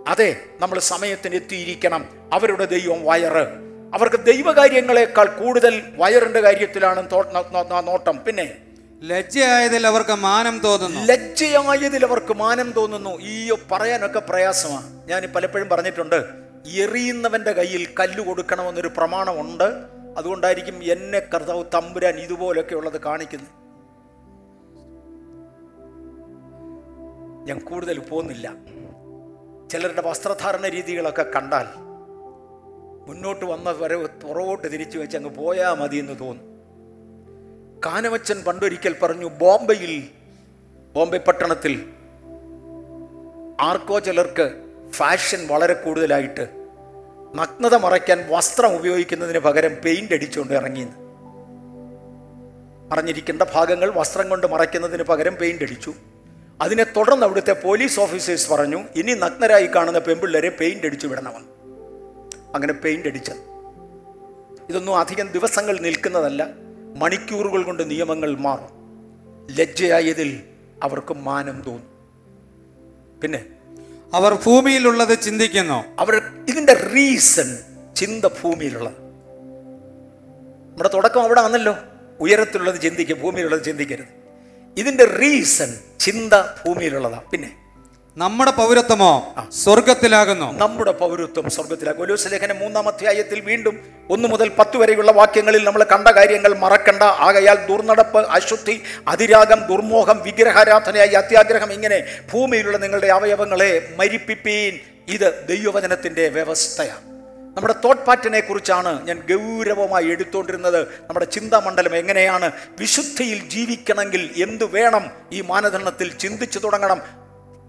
അതെ നമ്മൾ സമയത്തിന് എത്തിയിരിക്കണം അവരുടെ ദൈവം വയറ്. അവർക്ക് ദൈവകാര്യങ്ങളെക്കാൾ കൂടുതൽ വയറിന്റെ കാര്യത്തിലാണ് നോട്ടം. പിന്നെ ലജ്ജയായതിൽ അവർക്ക് മാനം തോന്നുന്നു. ലജ്ജയായതിൽ അവർക്ക് മാനം തോന്നുന്നു. ഈ പറയാനൊക്കെ പ്രയാസമാണ്. ഞാൻ പലപ്പോഴും പറഞ്ഞിട്ടുണ്ട് എറിയുന്നവന്റെ കയ്യിൽ കല്ല് കൊടുക്കണമെന്നൊരു പ്രമാണമുണ്ട്. അതുകൊണ്ടായിരിക്കും എന്നെ കർത്താവ് തമ്പുരാൻ ഇതുപോലൊക്കെ ഉള്ളത് കാണിക്കുന്നു ഞാൻ കൂടുതൽ പോകുന്നില്ല. ചിലരുടെ വസ്ത്രധാരണ രീതികളൊക്കെ കണ്ടാൽ മുന്നോട്ട് വന്ന വരെ പുറകോട്ട് തിരിച്ചു വെച്ച് അങ്ങ് പോയാൽ മതി എന്ന് തോന്നും. കാനവച്ചൻ പണ്ടൊരിക്കൽ പറഞ്ഞു ബോംബെയിൽ ബോംബെ പട്ടണത്തിൽ ആർക്കോ ചിലർക്ക് ഫാഷൻ വളരെ കൂടുതലായിട്ട് നഗ്നത മറയ്ക്കാൻ വസ്ത്രം ഉപയോഗിക്കുന്നതിന് പകരം പെയിന്റ് അടിച്ചുകൊണ്ട് ഇറങ്ങിയെന്ന്. പറഞ്ഞിരിക്കേണ്ട ഭാഗങ്ങൾ വസ്ത്രം കൊണ്ട് മറയ്ക്കുന്നതിന് പകരം പെയിന്റ് അടിച്ചു. അതിനെ തുടർന്ന് അവിടുത്തെ പോലീസ് ഓഫീസേഴ്സ് പറഞ്ഞു ഇനി നഗ്നരായി കാണുന്ന പെൺപിള്ളേരെ പെയിന്റ് അടിച്ചു വിടണമെന്ന് അങ്ങനെ പെയിന്റ് അടിച്ചത്. ഇതൊന്നും അധികം ദിവസങ്ങൾ നിൽക്കുന്നതല്ല മണിക്കൂറുകൾ കൊണ്ട് നിയമങ്ങൾ മാറും. ലജ്ജയായതിൽ അവർക്ക് മാനം തോന്നും. പിന്നെ? അവർ ഭൂമിയിലുള്ളത് ചിന്തിക്കുന്നു. അവർ ഇതിന്റെ റീസൺ ചിന്ത ഭൂമിയിലുള്ളത്. നമ്മുടെ തുടക്കം അവിടെ ആണല്ലോ ഉയരത്തിലുള്ളത് ചിന്തിക്കുക ഭൂമിയിലുള്ളത് ചിന്തിക്കരുത്. ഇതിന്റെ റീസൺ ചിന്ത ഭൂമിയിലുള്ളതാണ് പിന്നെ? നമ്മുടെ പൗരത്വമോ സ്വർഗത്തിലാകുന്നു. നമ്മുടെ പൗരത്വം സ്വർഗത്തിലാകും. കൊലൂസ് ലേഖനം മൂന്നാം അധ്യായത്തിൽ വീണ്ടും ഒന്ന് മുതൽ പത്ത് വരെയുള്ള വാക്യങ്ങളിൽ നമ്മൾ കണ്ട കാര്യങ്ങൾ മറക്കണ്ട. ആകയാൽ ദുർനടപ്പ് അശുദ്ധി അതിരാഗം ദുർമോഹം വിഗ്രഹാരാധനയായി അത്യാഗ്രഹം ഇങ്ങനെ ഭൂമിയിലുള്ള നിങ്ങളുടെ അവയവങ്ങളെ മരിപ്പിപ്പീൻ. ഇത് ദൈവവചനത്തിന്റെ വ്യവസ്ഥയാണ്. നമ്മുടെ തോട്ട് പാറ്റിനെ കുറിച്ചാണ് ഞാൻ ഗൗരവമായി എടുത്തുകൊണ്ടിരുന്നത്. നമ്മുടെ ചിന്താമണ്ഡലം എങ്ങനെയാണ് വിശുദ്ധിയിൽ ജീവിക്കണമെങ്കിൽ എന്തു വേണം? ഈ മാനദണ്ഡത്തിൽ ചിന്തിച്ചു തുടങ്ങണം.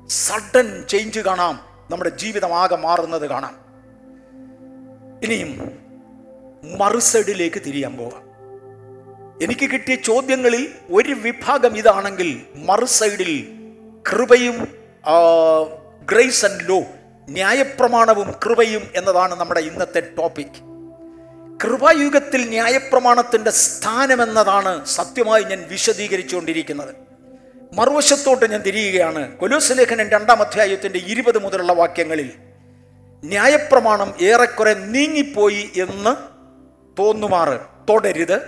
സഡൻ ചേഞ്ച് കാണാം. നമ്മുടെ ജീവിതം ആകെ മാറുന്നത് കാണാം. ഇനിയും മറുസൈഡിലേക്ക് തിരിയാൻ പോവാം. എനിക്ക് കിട്ടിയ ചോദ്യങ്ങളിൽ ഒരു വിഭാഗം ഇതാണെങ്കിൽ മറുസൈഡിൽ കൃപയും ഗ്രേസ് ആൻഡ് ലോ ന്യായപ്രമാണവും കൃപയും എന്നതാണ് നമ്മുടെ ഇന്നത്തെ ടോപ്പിക് കൃപായുഗത്തിൽ ന്യായപ്രമാണത്തിന്റെ സ്ഥാനം എന്നതാണ് സത്യമായി ഞാൻ വിശദീകരിച്ചുകൊണ്ടിരിക്കുന്നത്. മറുവശത്തോട്ട് ഞാൻ തിരിയുകയാണ്. കൊലൂസ് ലേഖനൻ രണ്ടാം അധ്യായത്തിന്റെ ഇരുപത് മുതലുള്ള വാക്യങ്ങളിൽ ന്യായപ്രമാണം ഏറെക്കുറെ നീങ്ങിപ്പോയി എന്ന് തോന്നുമാറ്. തൊടരുത്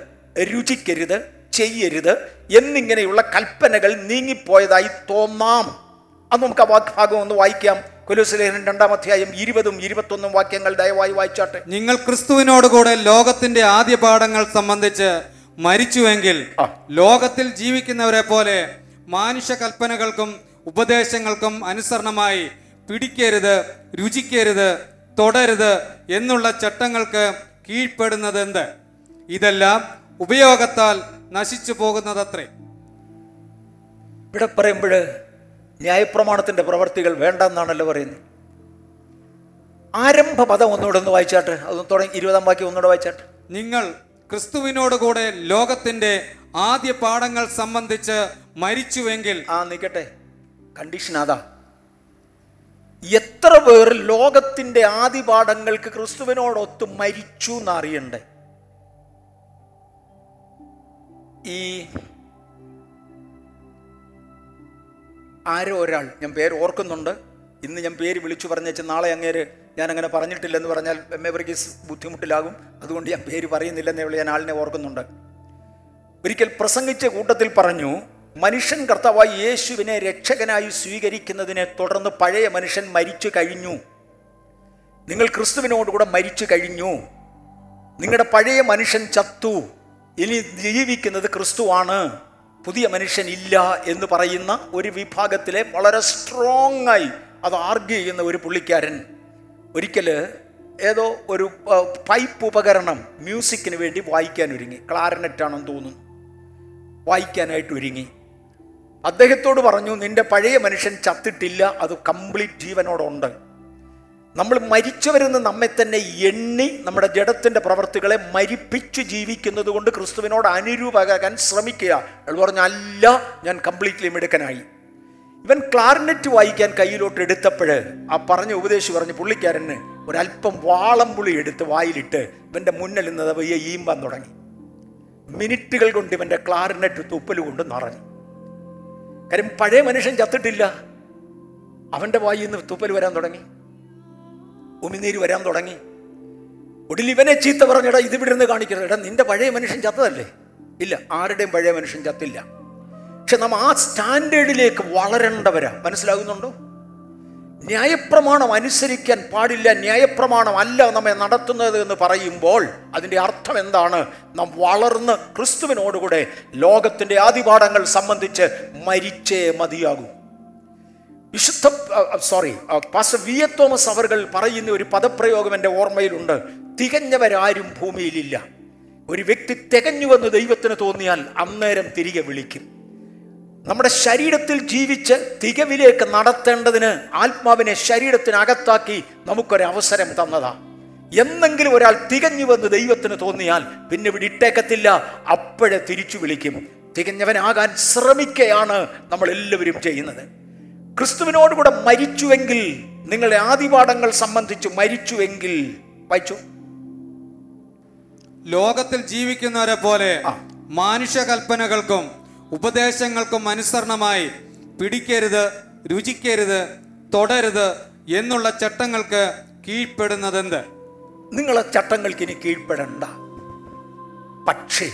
രുചിക്കരുത് ചെയ്യരുത് എന്നിങ്ങനെയുള്ള കൽപ്പനകൾ നീങ്ങിപ്പോയതായി തോന്നാം. അത് നമുക്ക് ആ ഭാഗം ഒന്ന് വായിക്കാം. കൊലൂസ് ലേഖനൻ രണ്ടാം അധ്യായം ഇരുപതും ഇരുപത്തൊന്നും വാക്യങ്ങൾ ദയവായി വായിച്ചാട്ടെ. നിങ്ങൾ ക്രിസ്തുവിനോടുകൂടെ ലോകത്തിന്റെ ആദ്യ പാഠങ്ങൾ സംബന്ധിച്ച് മരിച്ചുവെങ്കിൽ ലോകത്തിൽ ജീവിക്കുന്നവരെ പോലെ മാനുഷ കൽപ്പനകൾക്കും ഉപദേശങ്ങൾക്കും അനുസരണമായി പിടിക്കരുത് രുചിക്കരുത് തുടരുത് എന്നുള്ള ചട്ടങ്ങൾക്ക് കീഴ്പ്പെടുന്നത് എന്ത് ഇതെല്ലാം ഉപയോഗത്താൽ നശിച്ചു പോകുന്നതത്രേ. ഇവിടെ പറയുമ്പോൾ ന്യായപ്രമാണത്തിന്റെ പ്രവർത്തികൾ വേണ്ടെന്നാണല്ലോ പറയുന്നത്. ആരംഭ പദം ഒന്നുകൂടെ ഒന്ന് വായിച്ചാട്ട് അതൊന്ന് തുടങ്ങി ഇരുപതാം ബാക്കി ഒന്നുകൂടെ വായിച്ചാട്ട്. നിങ്ങൾ ക്രിസ്തുവിനോടുകൂടെ ലോകത്തിന്റെ ആദ്യ പാഠങ്ങൾ സംബന്ധിച്ച് മരിച്ചുവെങ്കിൽ ആ നിൽക്കട്ടെ കണ്ടീഷൻ അതാ. എത്ര പേർ ലോകത്തിന്റെ ആദ്യ പാഠങ്ങൾക്ക് ക്രിസ്തുവിനോടൊത്ത് മരിച്ചു എന്നറിയണ്ടേ? ഈ ആരോ ഒരാൾ ഞാൻ പേര് ഓർക്കുന്നുണ്ട്. ഇന്ന് ഞാൻ പേര് വിളിച്ചു പറഞ്ഞേച്ച് നാളെ അങ്ങേര് ഞാൻ അങ്ങനെ പറഞ്ഞിട്ടില്ലെന്ന് പറഞ്ഞാൽ എം എ വർഗീസ് ബുദ്ധിമുട്ടിലാകും. അതുകൊണ്ട് ഞാൻ പേര് പറയുന്നില്ലെന്നേ ഞാൻ ആളിനെ ഓർക്കുന്നുണ്ട്. ഒരിക്കൽ പ്രസംഗിച്ച കൂട്ടത്തിൽ പറഞ്ഞു മനുഷ്യൻ കർത്താവായി യേശുവിനെ രക്ഷകനായി സ്വീകരിക്കുന്നതിനെ തുടർന്ന് പഴയ മനുഷ്യൻ മരിച്ചു കഴിഞ്ഞു. നിങ്ങൾ ക്രിസ്തുവിനോടുകൂടെ മരിച്ചു കഴിഞ്ഞു. നിങ്ങളുടെ പഴയ മനുഷ്യൻ ചത്തു. ഇനി ജീവിക്കുന്നത് ക്രിസ്തുവാണ് പുതിയ മനുഷ്യൻ ഇല്ല എന്ന് പറയുന്ന ഒരു വിഭാഗത്തിലെ വളരെ സ്ട്രോങ് ആയി അത് ആർഗ്യ ചെയ്യുന്ന ഒരു പുള്ളിക്കാരൻ. ഒരിക്കൽ ഏതോ ഒരു പൈപ്പ് ഉപകരണം മ്യൂസിക്കിന് വേണ്ടി വായിക്കാൻ ഒരുങ്ങി. ക്ലാരനെറ്റ് ആണെന്ന് തോന്നുന്നു. വായിക്കാനായിട്ട് ഒരുങ്ങി. അദ്ദേഹത്തോട് പറഞ്ഞു നിന്റെ പഴയ മനുഷ്യൻ ചത്തിട്ടില്ല അത് കംപ്ലീറ്റ് ജീവനോടുണ്ട്. നമ്മൾ മരിച്ചവരെന്ന് നമ്മെ തന്നെ എണ്ണി നമ്മുടെ ജഡത്തിന്റെ പ്രവർത്തികളെ മരിപ്പിച്ച് ജീവിക്കുന്നത് കൊണ്ട് ക്രിസ്തുവിനോട് അനുരൂപകാൻ ശ്രമിക്കുക. അയാൾ പറഞ്ഞു അല്ല ഞാൻ കംപ്ലീറ്റ്ലി മിടുക്കനായി. ഇവൻ ക്ലാറിനെറ്റ് വായിക്കാൻ കയ്യിലോട്ട് എടുത്തപ്പോൾ ആ പറഞ്ഞ ഉപദേശി പറഞ്ഞ് പുള്ളിക്കാരന് ഒരല്പം വാളംപുളി എടുത്ത് വായിലിട്ട് ഇവന്റെ മുന്നിൽ നിന്ന് വയ്യ ഈമ്പാൻ തുടങ്ങി. മിനിറ്റുകൾ കൊണ്ട് ഇവന്റെ ക്ലാറിനെറ്റ് തുപ്പൽ കൊണ്ട് നിറഞ്ഞു. കാര്യം പഴയ മനുഷ്യൻ ചത്തിട്ടില്ല. അവന്റെ വായിൽ നിന്ന് തുപ്പൽ വരാൻ തുടങ്ങി. ഉമിനീര് വരാൻ തുടങ്ങി. ഒടുവിൽ ഇവനെ ചീത്ത പറഞ്ഞടാ ഇത് ഇവിടെ നിന്ന് കാണിക്കരുത്. എടാ നിന്റെ പഴയ മനുഷ്യൻ ചത്തതല്ലേ? ഇല്ല ആരുടെയും പഴയ മനുഷ്യൻ ചത്തില്ല. പക്ഷെ നാം ആ സ്റ്റാൻഡേർഡിലേക്ക് വളരേണ്ടവരാ. മനസ്സിലാകുന്നുണ്ടോ? ന്യായപ്രമാണം അനുസരിക്കാൻ പാടില്ല ന്യായപ്രമാണം അല്ല നമ്മെ നടത്തുന്നത് എന്ന് പറയുമ്പോൾ അതിന്റെ അർത്ഥം എന്താണ്? നാം വളർന്ന് ക്രിസ്തുവിനോടുകൂടെ ലോകത്തിന്റെ ആദിപാഠങ്ങൾ സംബന്ധിച്ച് മരിച്ചേ മതിയാകൂ. വിശുദ്ധ sorry pastor V. A. Thomas അവർകൾ പറയുന്ന ഒരു പദപ്രയോഗം എന്റെ ഓർമ്മയിലുണ്ട്. തികഞ്ഞവരാരും ഭൂമിയിലില്ല. ഒരു വ്യക്തി തികഞ്ഞുവെന്ന് ദൈവത്തിന് തോന്നിയാൽ അന്നേരം തിരികെ വിളിക്കും. നമ്മുടെ ശരീരത്തിൽ ജീവിച്ച് തികവിലേക്ക് നടത്തേണ്ടതിന് ആത്മാവിനെ ശരീരത്തിനകത്താക്കി നമുക്കൊരവസരം തന്നതാ. എന്നെങ്കിലും ഒരാൾ തികഞ്ഞുവെന്ന് ദൈവത്തിന് തോന്നിയാൽ പിന്നെ ഇവിടെ ഇട്ടേക്കത്തില്ല അപ്പോഴെ തിരിച്ചു വിളിക്കും. തികഞ്ഞവനാകാൻ ശ്രമിക്കുകയാണ് നമ്മൾ എല്ലാവരും ചെയ്യുന്നത്. ക്രിസ്തുവിനോടുകൂടെ മരിച്ചുവെങ്കിൽ നിങ്ങളുടെ ആദിപാഠങ്ങൾ സംബന്ധിച്ച് മരിച്ചുവെങ്കിൽ വായിച്ചു. ലോകത്തിൽ ജീവിക്കുന്നവരെ പോലെ. മാനുഷ്യ കൽപ്പനകൾക്കും ഉപദേശങ്ങൾക്കും അനുസരണമായി പിടിക്കരുത് രുചിക്കരുത് തൊടരുത് എന്നുള്ള ചട്ടങ്ങൾക്ക് കീഴ്പ്പെടുന്നതെന്ത്? നിങ്ങളെ ചട്ടങ്ങൾക്ക് ഇനി കീഴ്പ്പെടണ്ട. പക്ഷേ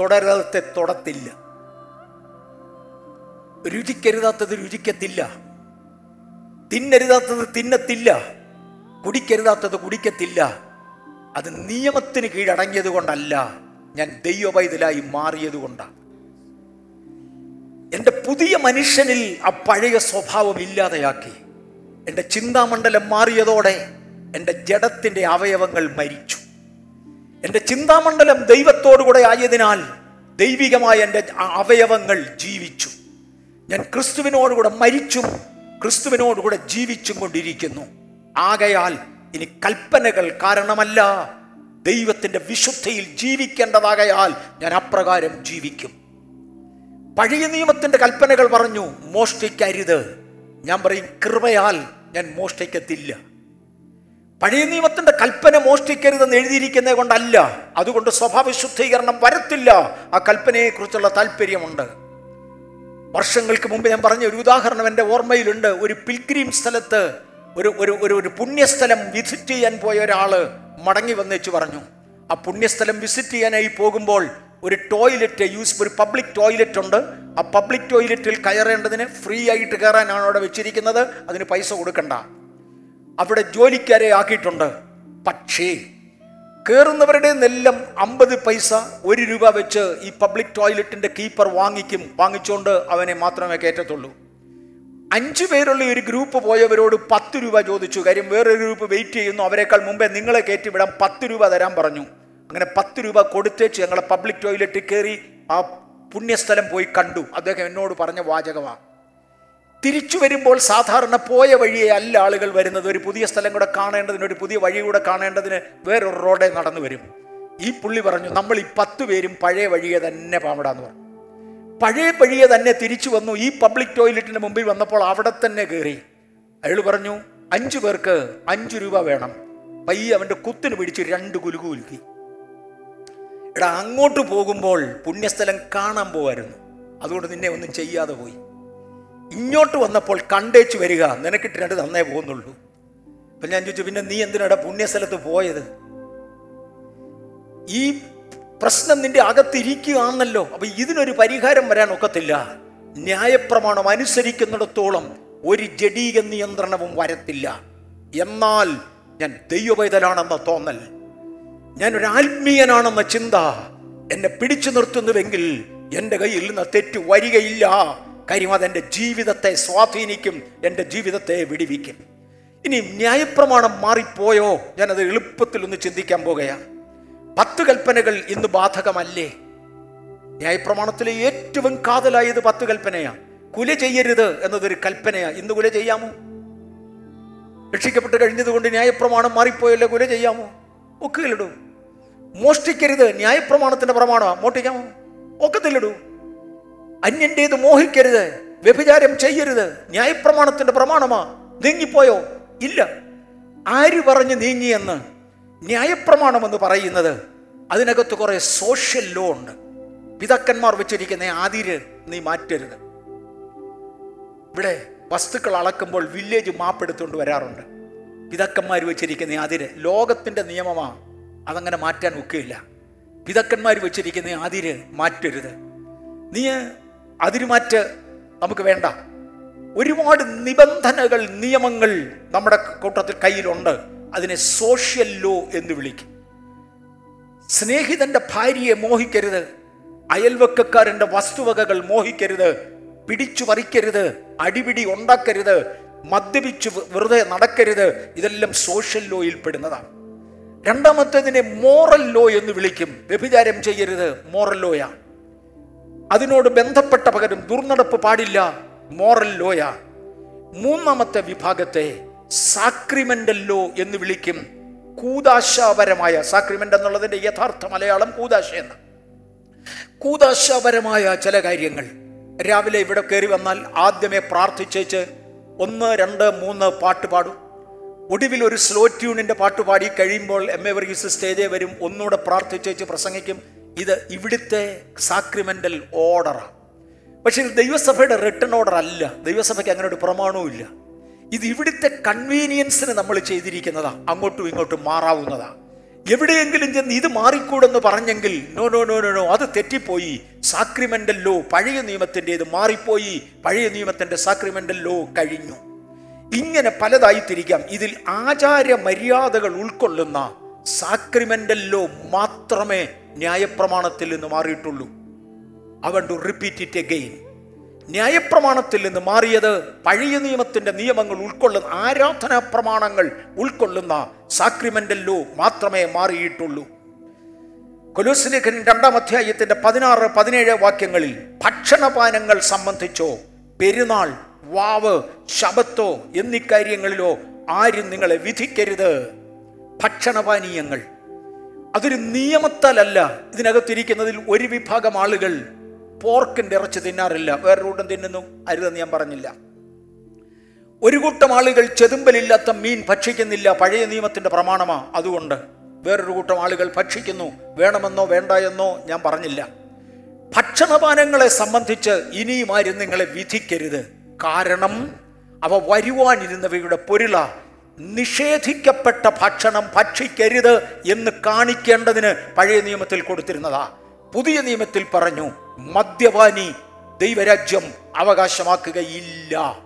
തുടരാതെ തൊടത്തില്ല. രുചിക്കരുതാത്തത് രുചിക്കത്തില്ല. തിന്നരുതാത്തത് തിന്നത്തില്ല. കുടിക്കരുതാത്തത് കുടിക്കത്തില്ല. അത് നിയമത്തിന് കീഴടങ്ങിയത് കൊണ്ടല്ല ഞാൻ ദൈവവൈതലായി മാറിയത് കൊണ്ടാണ് എന്റെ പുതിയ മനുഷ്യനിൽ ആ പഴയ സ്വഭാവം ഇല്ലാതെയാക്കി. എന്റെ ചിന്താമണ്ഡലം മാറിയതോടെ എന്റെ ജഡത്തിന്റെ അവയവങ്ങൾ മരിച്ചു. എന്റെ ചിന്താമണ്ഡലം ദൈവത്തോടുകൂടെ ആയതിനാൽ ദൈവികമായ എന്റെ അവയവങ്ങൾ ജീവിച്ചു. ഞാൻ ക്രിസ്തുവിനോടുകൂടെ മരിച്ചും ക്രിസ്തുവിനോടുകൂടെ ജീവിച്ചും കൊണ്ടിരിക്കുന്നു. ആകയാൽ ഇനി കൽപ്പനകൾ കാരണമല്ല. ദൈവത്തിന്റെ വിശുദ്ധയിൽ ജീവിക്കേണ്ടതാകയാൽ ഞാൻ അപ്രകാരം ജീവിക്കും. പഴയ നിയമത്തിന്റെ കൽപ്പനകൾ പറഞ്ഞു മോഷ്ടിക്കരുത്. ഞാൻ പറയും കൃപയാൽ ഞാൻ മോഷ്ടിക്കത്തില്ല. പഴയ നിയമത്തിന്റെ കൽപ്പന മോഷ്ടിക്കരുതെന്ന് എഴുതിയിരിക്കുന്നത് കൊണ്ടല്ല. അതുകൊണ്ട് സ്വഭാവ ശുദ്ധീകരണം വരത്തില്ല. ആ കൽപ്പനയെക്കുറിച്ചുള്ള താല്പര്യമുണ്ട് വർഷങ്ങൾക്ക് മുമ്പ് ഞാൻ പറഞ്ഞ ഒരു ഉദാഹരണം എന്റെ ഓർമ്മയിലുണ്ട്. ഒരു പിൽഗ്രീം സ്ഥലത്ത് ഒരു ഒരു ഒരു ഒരു പുണ്യസ്ഥലം വിസിറ്റ് ചെയ്യാൻ പോയ ഒരാൾ മടങ്ങി വന്നേച്ച് പറഞ്ഞു. ആ പുണ്യസ്ഥലം വിസിറ്റ് ചെയ്യാനായി പോകുമ്പോൾ ഒരു ടോയ്ലറ്റ് യൂസ് ഒരു പബ്ലിക് ടോയ്ലറ്റ് ഉണ്ട്. ആ പബ്ലിക് ടോയ്ലറ്റിൽ കയറേണ്ടതിന് ഫ്രീ ആയിട്ട് കയറാനാണ് അവിടെ വെച്ചിരിക്കുന്നത്. അതിന് പൈസ കൊടുക്കണ്ട. അവിടെ ജോലിക്കാരെ ആക്കിയിട്ടുണ്ട്. പക്ഷേ കയറുന്നവരുടെ നെല്ലം അമ്പത് പൈസ ഒരു രൂപ വെച്ച് ഈ പബ്ലിക് ടോയ്ലറ്റിന്റെ കീപ്പർ വാങ്ങിക്കും. വാങ്ങിച്ചുകൊണ്ട് അവനെ മാത്രമേ കയറ്റത്തുള്ളൂ. അഞ്ചു പേരുള്ള ഒരു ഗ്രൂപ്പ് പോയവരോട് പത്ത് രൂപ ചോദിച്ചു. കാര്യം വേറൊരു ഗ്രൂപ്പ് വെയിറ്റ് ചെയ്യുന്നു. അവരെക്കാൾ മുമ്പേ നിങ്ങളെ കയറ്റി വിടാൻ പത്ത് രൂപ തരാൻ പറഞ്ഞു. അങ്ങനെ പത്ത് രൂപ കൊടുത്തേച്ച് ഞങ്ങളെ പബ്ലിക് ടോയ്ലറ്റിൽ കയറി ആ പുണ്യസ്ഥലം പോയി കണ്ടു. അദ്ദേഹം എന്നോട് പറഞ്ഞ വാചകമാണ് തിരിച്ചു വരുമ്പോൾ സാധാരണ പോയ വഴിയെ അല്ല ആളുകൾ വരുന്നത്. ഒരു പുതിയ സ്ഥലം കൂടെ കാണേണ്ടതിന് ഒരു പുതിയ വഴി കൂടെ കാണേണ്ടതിന് വേറൊരു റോഡേ നടന്നു വരും. ഈ പുള്ളി പറഞ്ഞു നമ്മൾ ഈ പത്ത് പേരും പഴയ വഴിയെ തന്നെ പാമ്പടാന്ന് പറഞ്ഞു. പഴയ വഴിയെ തന്നെ തിരിച്ചു വന്നു. ഈ പബ്ലിക് ടോയ്ലറ്റിന് മുമ്പിൽ വന്നപ്പോൾ അവിടെ തന്നെ കയറി. അയാൾ പറഞ്ഞു അഞ്ചു പേർക്ക് അഞ്ചു രൂപ വേണം. പയ്യെ അവന്റെ കുത്തിന് പിടിച്ച് രണ്ട് കുലുകു കുലുക്കി. എടാ അങ്ങോട്ട് പോകുമ്പോൾ പുണ്യസ്ഥലം കാണാൻ പോകായിരുന്നു അതുകൊണ്ട് നിന്നെ ഒന്നും ചെയ്യാതെ പോയി. ഇങ്ങോട്ട് വന്നപ്പോൾ കണ്ടേച്ച് വരിക നിനക്കിട്ട് രണ്ട് നന്നേ പോകുന്നുള്ളൂ. അപ്പൊ ഞാൻ ചോദിച്ചു പിന്നെ നീ എന്തിനാടാ പുണ്യസ്ഥലത്ത് പോയത്? ഈ പ്രശ്നം നിന്റെ അകത്തിരിക്കുകയാണല്ലോ. അപ്പൊ ഇതിനൊരു പരിഹാരം വരാൻ ഒക്കത്തില്ല. ന്യായപ്രമാണം അനുസരിക്കുന്നിടത്തോളം ഒരു ജഡീക നിയന്ത്രണവും വരത്തില്ല. എന്നാൽ ഞാൻ ദൈവവൈതലാണെന്ന തോന്നൽ. ഞാൻ ഒരു ആത്മീയനാണെന്ന ചിന്ത എന്നെ പിടിച്ചു നിർത്തുന്നുവെങ്കിൽ എന്റെ കയ്യിൽ നിന്ന് തെറ്റ് വരികയില്ല. കാര്യം അതെന്റെ ജീവിതത്തെ സ്വാധീനിക്കും എന്റെ ജീവിതത്തെ വിടിവിക്കും. ഇനി ന്യായപ്രമാണം മാറിപ്പോയോ? ഞാനത് എളുപ്പത്തിൽ ഒന്ന് ചിന്തിക്കാൻ പോകുകയാണ്. പത്ത് കൽപ്പനകൾ ഇന്ന് ബാധകമല്ലേ? ന്യായപ്രമാണത്തിലെ ഏറ്റവും കാതലായത് പത്ത് കൽപ്പനയാണ്. കുല ചെയ്യരുത് എന്നതൊരു കൽപ്പനയാണ് ഇന്ന് കുല ചെയ്യാമോ? രക്ഷിക്കപ്പെട്ട് കഴിഞ്ഞതുകൊണ്ട് ന്യായപ്രമാണം മാറിപ്പോയല്ലോ കുല ചെയ്യാമോ? ഒക്കുകയിലിടൂ. മോഷ്ടിക്കരുത്. ന്യായപ്രമാണത്തിന്റെ പ്രമാണമാണ് മോഷ്ടിക്കാമോ ഒക്കത്തിലിടൂ അന്യന്റേത് മോഹിക്കരുത്. വ്യഭിചാരം ചെയ്യരുത്. ന്യായപ്രമാണത്തിന്റെ പ്രമാണമാ നീങ്ങിപ്പോയോ? ഇല്ല. ആര് പറഞ്ഞ് നീങ്ങിയെന്ന് ന്യായപ്രമാണം എന്ന് പറയുന്നത് അതിനകത്ത് കുറേ സോഷ്യൽ ലോ ഉണ്ട്. പിതാക്കന്മാർ വെച്ചിരിക്കുന്ന ആതിര് നീ മാറ്റരുത്. ഇവിടെ വസ്തുക്കൾ അളക്കുമ്പോൾ വില്ലേജ് മാപ്പ് എടുത്തുകൊണ്ട് വരാറുണ്ട്. പിതാക്കന്മാർ വെച്ചിരിക്കുന്ന അതിര് ലോകത്തിന്റെ നിയമമാ. അതങ്ങനെ മാറ്റാൻ ഒക്കെയില്ല. പിതാക്കന്മാർ വെച്ചിരിക്കുന്ന അതിര് മാറ്റരുത്. നീ അതിരുമാറ്റ് നമുക്ക് വേണ്ട. ഒരുപാട് നിബന്ധനകൾ നിയമങ്ങൾ നമ്മുടെ കൂട്ടത്തിൽ കയ്യിലുണ്ട്. അതിനെ സോഷ്യൽ ലോ എന്ന് വിളിക്കും. സ്നേഹിതന്റെ ഭാര്യയെ മോഹിക്കരുത്. അയൽവക്കക്കാരന്റെ വസ്തുവകകൾ മോഹിക്കരുത്. പിടിച്ചു പറിക്കരുത്. അടിപിടി ഉണ്ടാക്കരുത്. മദ്യപിച്ചു വെറുതെ നടക്കരുത്. ഇതെല്ലാം സോഷ്യൽ ലോയിൽ പെടുന്നതാണ്. രണ്ടാമത്തേതിനെ മോറൽ ലോ എന്ന് വിളിക്കും. വ്യഭിചാരം ചെയ്യരുത്. മോറൽ ലോയാ അതിനോട് ബന്ധപ്പെട്ട പകരം ദുർനടപ്പ് പാടില്ല. മോറൽ ലോയാ മൂന്നാമത്തെ വിഭാഗത്തെ സാക്രിമെന്റൽ ലോ എന്ന് വിളിക്കും. കൂതാശാപരമായ സാക്രിമെന്റ് എന്നുള്ളതിന്റെ യഥാർത്ഥ മലയാളം കൂതാശ എന്ന. കൂതാശാപരമായ ചില കാര്യങ്ങൾ. രാവിലെ ഇവിടെ കയറി വന്നാൽ ആദ്യമേ പ്രാർത്ഥിച്ചേച്ച് ഒന്ന് രണ്ട് മൂന്ന് പാട്ട് പാടും. ഒടുവിൽ ഒരു സ്ലോ ട്യൂണിന്റെ പാട്ട് പാടി കഴിയുമ്പോൾ എം എ വർഗീസ് സ്റ്റേജിൽ വരും. ഒന്നുകൂടെ പ്രാർത്ഥിച്ചേച്ച് പ്രസംഗിക്കും. ഇത് ഇവിടുത്തെ സാക്രിമെന്റൽ ഓർഡറാണ് പക്ഷേ ഇത് ദൈവസഭയുടെ റിട്ടേൺ ഓർഡർ അല്ല. ദൈവസഭയ്ക്ക് അങ്ങനെ ഒരു പ്രമാണവും ഇല്ല. ഇത് ഇവിടുത്തെ കൺവീനിയൻസിന് നമ്മൾ ചെയ്തിരിക്കുന്നതാ. അങ്ങോട്ടും ഇങ്ങോട്ടും മാറാവുന്നതാ. എവിടെയെങ്കിലും ചെന്ന് ഇത് മാറിക്കൂടെന്ന് പറഞ്ഞെങ്കിൽ no no no no no അത് തെറ്റിപ്പോയി. സാക്രിമെന്റൽ ലോ പഴയ നിയമത്തിന്റെ ഇത് മാറിപ്പോയി. പഴയ നിയമത്തിന്റെ സാക്രിമെന്റൽ ലോ കഴിഞ്ഞു. ഇങ്ങനെ പലതായി തിരിക്കാം. ഇതിൽ ആചാര മര്യാദകൾ ഉൾക്കൊള്ളുന്ന സാക്രിമെന്റല്ലോ മാത്രമേ ന്യായപ്രമാണത്തിൽ നിന്ന് മാറിയിട്ടുള്ളൂ. അവൻ ടു റിപ്പീറ്റ് ഇറ്റ് എഗെയിൻ ന്യായപ്രമാണത്തിൽ നിന്ന് മാറിയത് പഴയ നിയമത്തിന്റെ നിയമങ്ങൾ ഉൾക്കൊള്ളുന്ന ആരാധനാ പ്രമാണങ്ങൾ ഉൾക്കൊള്ളുന്ന സാക്രിമെന്റല്ലോ മാത്രമേ മാറിയിട്ടുള്ളൂ. കൊലോസിലേഖൻ രണ്ടാം അധ്യായത്തിന്റെ പതിനാറ് പതിനേഴ് വാക്യങ്ങളിൽ ഭക്ഷണപാനങ്ങൾ സംബന്ധിച്ചോ പെരുന്നാൾ വാവ് ശബത്തോ എന്നീ കാര്യങ്ങളിലോ ആരും നിങ്ങളെ വിധിക്കരുത്. ഭക്ഷണപാനീയങ്ങൾ. അതൊരു നിയമത്താലല്ല. ഇതിനകത്തിരിക്കുന്നതിൽ ഒരു വിഭാഗം ആളുകൾ പോർക്കിന്റെ ഇറച്ചി തിന്നാറില്ല. വേറെ കൂട്ടം തിന്നുന്നു. അരുതെന്ന് ഞാൻ പറഞ്ഞില്ല. ഒരു കൂട്ടം ആളുകൾ ചെതുമ്പലില്ലാത്ത മീൻ ഭക്ഷിക്കുന്നില്ല. പഴയ നിയമത്തിന്റെ പ്രമാണമാ അതുകൊണ്ട്. വേറൊരു കൂട്ടം ആളുകൾ ഭക്ഷിക്കുന്നു. വേണമെന്നോ വേണ്ട എന്നോ ഞാൻ പറഞ്ഞില്ല. ഭക്ഷണപാനങ്ങളെ സംബന്ധിച്ച് ഇനിയും ആരും നിങ്ങളെ വിധിക്കരുത്. കാരണം അവ വരുവാനിരുന്നവയുടെ പൊരുള നിഷേധിക്കപ്പെട്ട ഭക്ഷണം ഭക്ഷിക്കരുത് എന്ന് കാണിക്കേണ്ടതിന് പഴയ നിയമത്തിൽ കൊടുത്തിരുന്നതാ. പുതിയ നിയമത്തിൽ പറഞ്ഞു മദ്യപാനി ദൈവരാജ്യം അവകാശമാക്കുകയില്ല.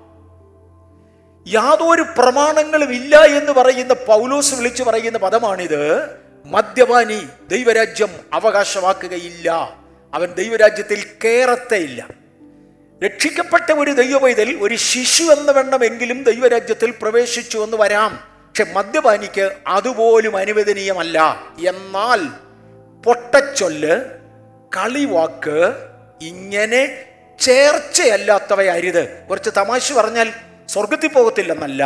യാതൊരു പ്രമാണങ്ങളും ഇല്ല എന്ന് പറയുന്ന പൗലോസ് വിളിച്ചു പറയുന്ന പദമാണിത്. മദ്യപാനി ദൈവരാജ്യം അവകാശമാക്കുകയില്ല. അവൻ ദൈവരാജ്യത്തിൽ കേറത്തേയില്ല. രക്ഷിക്കപ്പെട്ട ഒരു ദൈവവൈതൽ ഒരു ശിശു എന്ന് വേണമെങ്കിലും ദൈവരാജ്യത്തിൽ പ്രവേശിച്ചു എന്ന് വരാം. പക്ഷെ മദ്യപാനിക്ക് അതുപോലും അനുവദനീയമല്ല. എന്നാൽ പൊട്ടച്ചൊല്ല് കളിവാക്ക് ഇങ്ങനെ ചേർച്ചയല്ലാത്തവ അരുത് കുറച്ച് തമാശ പറഞ്ഞാൽ സ്വർഗത്തിൽ പോകത്തില്ലെന്നല്ല.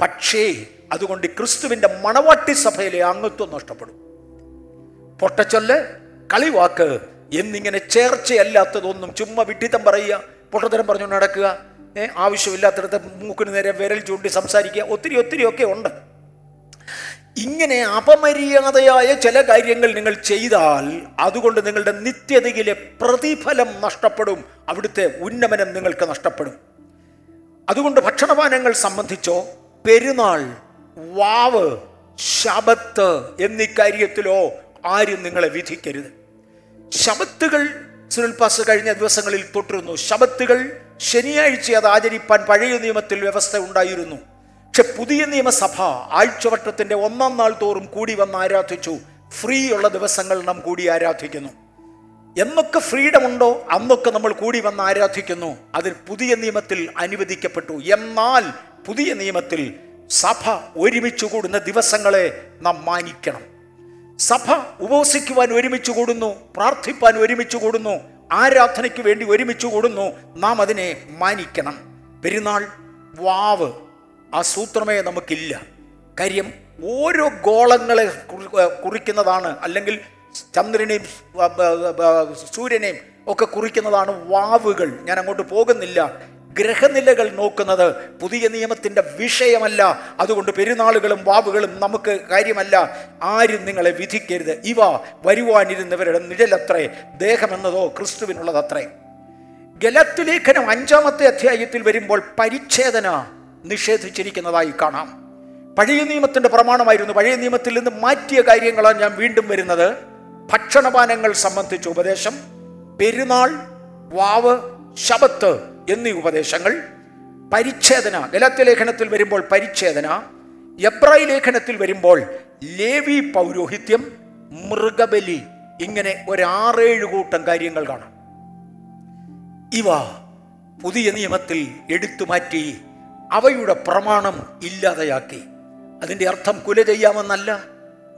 പക്ഷേ അതുകൊണ്ട് ക്രിസ്തുവിന്റെ മണവാട്ടി സഭയിലെ അംഗത്വം നഷ്ടപ്പെടും. പൊട്ടച്ചൊല്ല് കളിവാക്ക് എന്നിങ്ങനെ ചേർച്ചയല്ലാത്തതൊന്നും ചുമ്മാ വിഡ്ഢിത്തം പറയുക പൊട്ടത്തരം പറഞ്ഞു നടക്കുക ആവശ്യമില്ലാത്തടത്ത് മൂക്കിന് നേരെ വിരൽ ചൂണ്ടി സംസാരിക്കുക ഒത്തിരി ഒത്തിരി ഒക്കെ ഉണ്ട്. ഇങ്ങനെ അപമര്യാദയായ ചില കാര്യങ്ങൾ നിങ്ങൾ ചെയ്താൽ അതുകൊണ്ട് നിങ്ങളുടെ നിത്യതയിലെ പ്രതിഫലം നഷ്ടപ്പെടും അവിടുത്തെ ഉന്നമനം നിങ്ങൾക്ക് നഷ്ടപ്പെടും. അതുകൊണ്ട് ഭക്ഷണപാനങ്ങൾ സംബന്ധിച്ചോ പെരുന്നാൾ വാവ് ശബത്ത് എന്നീ കാര്യത്തിലോ ആരും നിങ്ങളെ വിധിക്കരുത്. ശബത്തുകൾ സുനിൽ പാസ് കഴിഞ്ഞ ദിവസങ്ങളിൽ തൊട്ടിരുന്നു ശബത്തുകൾ ശനിയാഴ്ച അത് ആചരിപ്പാൻ പഴയ നിയമത്തിൽ വ്യവസ്ഥ ഉണ്ടായിരുന്നു. പക്ഷെ പുതിയ നിയമസഭ ആഴ്ചവട്ടത്തിന്റെ ഒന്നാം നാൾ തോറും കൂടി വന്ന് ആരാധിച്ചു. ഫ്രീ ഉള്ള ദിവസങ്ങൾ നാം കൂടി ആരാധിക്കുന്നു. എന്നൊക്കെ ഫ്രീഡം ഉണ്ടോ? അന്നൊക്കെ നമ്മൾ കൂടി വന്ന് ആരാധിക്കുന്നു. അതിൽ പുതിയ നിയമത്തിൽ അനുവദിക്കപ്പെട്ടു. എന്നാൽ പുതിയ നിയമത്തിൽ സഭ ഒരുമിച്ച് കൂടുന്ന ദിവസങ്ങളെ നാം മാനിക്കണം. സഭ ഉപവസിക്കുവാൻ ഒരുമിച്ച് കൂടുന്നു പ്രാർത്ഥിപ്പാൻ ഒരുമിച്ച് കൂടുന്നു ആരാധനയ്ക്ക് വേണ്ടി ഒരുമിച്ച് കൂടുന്നു നാം അതിനെ മാനിക്കണം. പെരുന്നാൾ വാവ് ആ സൂത്രമേ നമുക്കില്ല. കാര്യം ഓരോ ഗോളങ്ങളെ കുറി- കുറിക്കുന്നതാണ് അല്ലെങ്കിൽ ചന്ദ്രനെയും സൂര്യനെയും ഒക്കെ കുറിക്കുന്നതാണ് വാവുകൾ. ഞാൻ അങ്ങോട്ട് പോകുന്നില്ല. ഗ്രഹനിലകൾ നോക്കുന്നത് പുതിയ നിയമത്തിന്റെ വിഷയമല്ല. അതുകൊണ്ട് പെരുന്നാളുകളും വാവുകളും നമുക്ക് കാര്യമല്ല. ആരും നിങ്ങളെ വിധിക്കരുത്. ഇവ വരുവാനിരുന്നവരുടെ നിഴലത്രേ. ദേഹമെന്നതോ ക്രിസ്തുവിനുള്ളതത്രേ. ഗലത്ത് ലേഖനം അഞ്ചാമത്തെ അധ്യായത്തിൽ വരുമ്പോൾ പരിച്ഛേദന നിഷേധിച്ചിരിക്കുന്നതായി കാണാം. പഴയ നിയമത്തിന്റെ പ്രമാണമായിരുന്നു. പഴയ നിയമത്തിൽ നിന്ന് മാറ്റിയ കാര്യങ്ങളാണ് ഞാൻ വീണ്ടും വരുന്നത്. ഭക്ഷണപാനങ്ങൾ സംബന്ധിച്ച ഉപദേശം. പെരുന്നാൾ വാവ് ശബത്ത് എന്നീ ഉപദേശങ്ങൾ പരിച്ഛേദന ഗലത്യ ലേഖനത്തിൽ വരുമ്പോൾ പരിച്ഛേദന എബ്രായി ലേഖനത്തിൽ വരുമ്പോൾ ലേവി പൗരോഹിത്യം മൃഗബലി ഇങ്ങനെ ഒരാറേഴ് കൂട്ടം കാര്യങ്ങൾ കാണാം. ഇവ പുതിയ നിയമത്തിൽ എടുത്തു മാറ്റി അവയുടെ പ്രമാണം ഇല്ലാതെയാക്കി. അതിന്റെ അർത്ഥം കുല ചെയ്യാമെന്നല്ല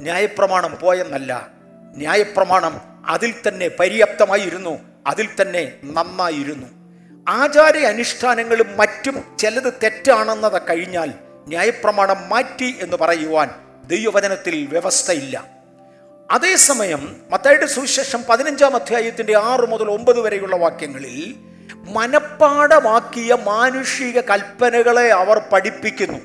ന്യായപ്രമാണം പോയെന്നല്ല. ന്യായപ്രമാണം അതിൽ തന്നെ പര്യാപ്തമായിരുന്നു അതിൽ തന്നെ നന്നായിരുന്നു. ആചാര അനുഷ്ഠാനങ്ങളും മറ്റും ചിലത് തെറ്റാണെന്നത് കഴിഞ്ഞാൽ ന്യായപ്രമാണം മാറ്റി എന്ന് പറയുവാൻ ദൈവവചനത്തിൽ വ്യവസ്ഥയില്ല. അതേസമയം മത്തായുടെ സുവിശേഷം പതിനഞ്ചാം അധ്യായത്തിന്റെ ആറ് മുതൽ ഒമ്പത് വരെയുള്ള വാക്യങ്ങളിൽ മനപ്പാടമാക്കിയ മാനുഷിക കൽപ്പനകളെ അവർ പഠിപ്പിക്കുന്നു.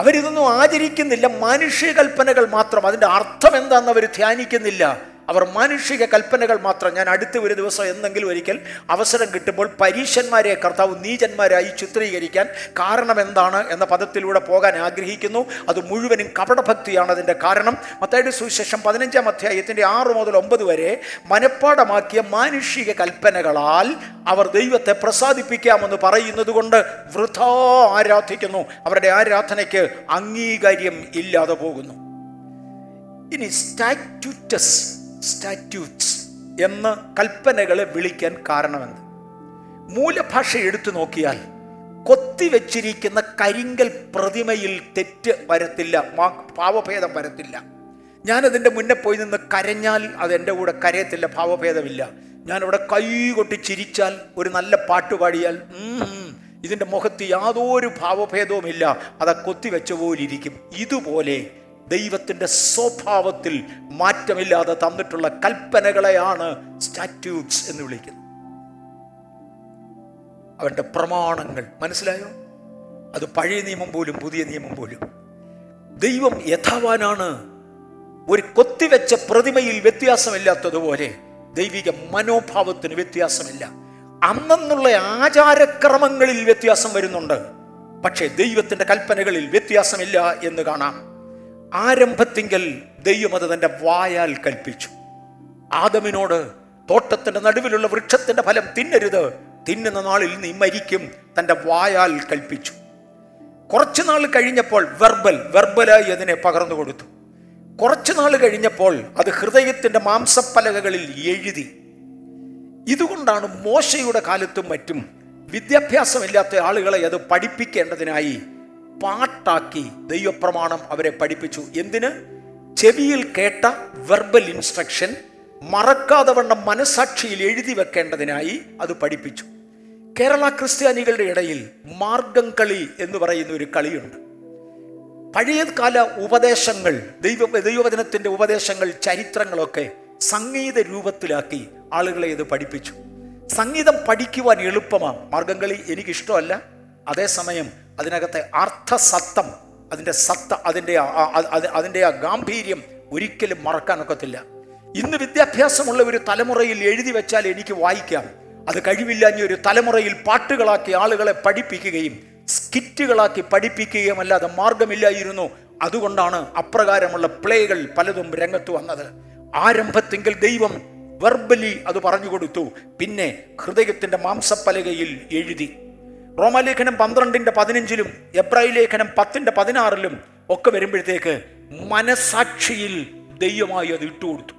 അവരിതൊന്നും ആചരിക്കുന്നില്ല മാനുഷിക കൽപ്പനകൾ മാത്രം. അതിന്റെ അർത്ഥം എന്താണെന്ന് അവർ ധ്യാനിക്കുന്നില്ല. അവർ മാനുഷിക കൽപ്പനകൾ മാത്രം ഞാൻ അടുത്ത ഒരു ദിവസം എന്തെങ്കിലും ഒരിക്കൽ അവസരം കിട്ടുമ്പോൾ പരീശന്മാരെ കർത്താവ് നീചന്മാരായി ചിത്രീകരിക്കാൻ കാരണം എന്താണ് എന്ന പദത്തിലൂടെ പോകാൻ ആഗ്രഹിക്കുന്നു. അത് മുഴുവനും കപടഭക്തിയാണ് അതിന്റെ കാരണം. മത്തായിട്ട് സുവിശേഷം പതിനഞ്ചാം അധ്യായത്തിന്റെ ആറ് മുതൽ ഒമ്പത് വരെ മനഃപ്പാടമാക്കിയ മാനുഷിക കൽപ്പനകളാൽ അവർ ദൈവത്തെ പ്രസാദിപ്പിക്കാമെന്ന് പറയുന്നത് കൊണ്ട് വൃഥാ ആരാധിക്കുന്നു. അവരുടെ ആരാധനയ്ക്ക് അംഗീകാര്യം ഇല്ലാതെ പോകുന്നു. ഇനി സ്റ്റാറ്റ്യൂറ്റസ് സ്റ്റാറ്റ്യൂട്ട്സ് എന്ന് കൽപ്പനകളെ വിളിക്കാൻ കാരണമെന്ന് മൂലഭാഷ എടുത്തു നോക്കിയാൽ കൊത്തിവെച്ചിരിക്കുന്ന കരിങ്കൽ പ്രതിമയിൽ തെറ്റ് വരത്തില്ല ഭാവഭേദം വരത്തില്ല. ഞാനതിന്റെ മുന്നേ പോയി നിന്ന് കരഞ്ഞാൽ അത് എന്റെ കൂടെ കരയത്തില്ല ഭാവഭേദമില്ല. ഞാനിവിടെ കൈ കൊട്ടി ചിരിച്ചാൽ ഒരു നല്ല പാട്ട് പാടിയാൽ ഇതിന്റെ മുഖത്ത് യാതൊരു ഭാവഭേദവുമില്ല. അത് കൊത്തിവെച്ച പോലിരിക്കും. ഇതുപോലെ ദൈവത്തിന്റെ സ്വഭാവത്തിൽ മാറ്റമില്ലാതെ തന്നിട്ടുള്ള കൽപ്പനകളെയാണ് സ്റ്റാറ്റ്യൂട്ട്സ് എന്ന് വിളിക്കുന്നത്. അവന്റെ പ്രമാണങ്ങൾ മനസ്സിലായോ? അത് പഴയ നിയമം പോലും പുതിയ നിയമം പോലും. ദൈവം യഥാവാനാണ്. ഒരു കൊത്തിവെച്ച പ്രതിമയിൽ വ്യത്യാസമില്ലാത്തതുപോലെ ദൈവിക മനോഭാവത്തിന് വ്യത്യാസമില്ല. അന്നെന്നുള്ള ആചാരക്രമങ്ങളിൽ വ്യത്യാസം വരുന്നുണ്ട്. പക്ഷേ ദൈവത്തിന്റെ കൽപ്പനകളിൽ വ്യത്യാസമില്ല എന്ന് കാണാം. ആരംഭത്തിങ്കൽ ദൈവം അത് തന്റെ വായാൽ കൽപ്പിച്ചു. ആദമിനോട് തോട്ടത്തിന്റെ നടുവിലുള്ള വൃക്ഷത്തിന്റെ ഫലം തിന്നരുത്. തിന്നുന്ന നാളിൽ നീ മരിക്കും തന്റെ വായാൽ കൽപ്പിച്ചു. കുറച്ചു നാൾ കഴിഞ്ഞപ്പോൾ വെർബൽ വെർബലായി അതിനെ പകർന്നു കൊടുത്തു. കുറച്ചു നാൾ കഴിഞ്ഞപ്പോൾ അത് ഹൃദയത്തിന്റെ മാംസപ്പലകകളിൽ എഴുതി. ഇതുകൊണ്ടാണ് മോശയുടെ കാലത്തും മറ്റും വിദ്യാഭ്യാസമില്ലാത്ത ആളുകളെ അത് പഠിപ്പിക്കേണ്ടതിനായി പാട്ടാക്കി ദൈവപ്രമാണം അവരെ പഠിപ്പിച്ചു. എന്തിന്? ചെവിയിൽ കേട്ട വെർബൽ ഇൻസ്ട്രക്ഷൻ മറക്കാതെ വണ്ണം മനസാക്ഷിയിൽ എഴുതി വെക്കേണ്ടതിനായി അത് പഠിപ്പിച്ചു. കേരള ക്രിസ്ത്യാനികളുടെ ഇടയിൽ മാർഗം കളി എന്ന് പറയുന്ന ഒരു കളിയുണ്ട്. പഴയകാല ഉപദേശങ്ങൾ ദൈവ ദൈവവചനത്തിന്റെ ഉപദേശങ്ങൾ ചരിത്രങ്ങളൊക്കെ സംഗീത രൂപത്തിലാക്കി ആളുകളെ ഇത് പഠിപ്പിച്ചു. സംഗീതം പഠിക്കുവാൻ എളുപ്പമാണ് മാർഗംകളി എനിക്കിഷ്ടമല്ല. അതേസമയം അതിനകത്തെ അർത്ഥസത്തം അതിന്റെ സത്ത അതിന്റെ അതിന്റെ ആ ഗാംഭീര്യം ഒരിക്കലും മറക്കാനൊക്കത്തില്ല ഇന്ന് വിദ്യാഭ്യാസമുള്ള ഒരു തലമുറയിൽ എഴുതി വെച്ചാൽ എനിക്ക് വായിക്കാം. അത് കഴിവില്ലാഞ്ഞ ഒരു തലമുറയിൽ പാട്ടുകളാക്കി ആളുകളെ പഠിപ്പിക്കുകയും സ്കിറ്റുകളാക്കി പഠിപ്പിക്കുകയും അല്ലാതെ മാർഗമില്ലായിരുന്നു അതുകൊണ്ടാണ് അപ്രകാരമുള്ള പ്ലേകൾ പലതും രംഗത്ത് വന്നത്. ആരംഭത്തിങ്കിൽ ദൈവം വെർബലി അത് പറഞ്ഞു കൊടുത്തു. പിന്നെ ഹൃദയത്തിന്റെ മാംസപ്പലകയിൽ എഴുതി. റോമാലേഖനം പന്ത്രണ്ടിന്റെ പതിനഞ്ചിലും എബ്രാഹിം ലേഖനം പത്തിന്റെ പതിനാറിലും ഒക്കെ വരുമ്പോഴത്തേക്ക് മനസാക്ഷിയിൽ ദൈവമായി അത് ഇട്ടുകൊടുത്തു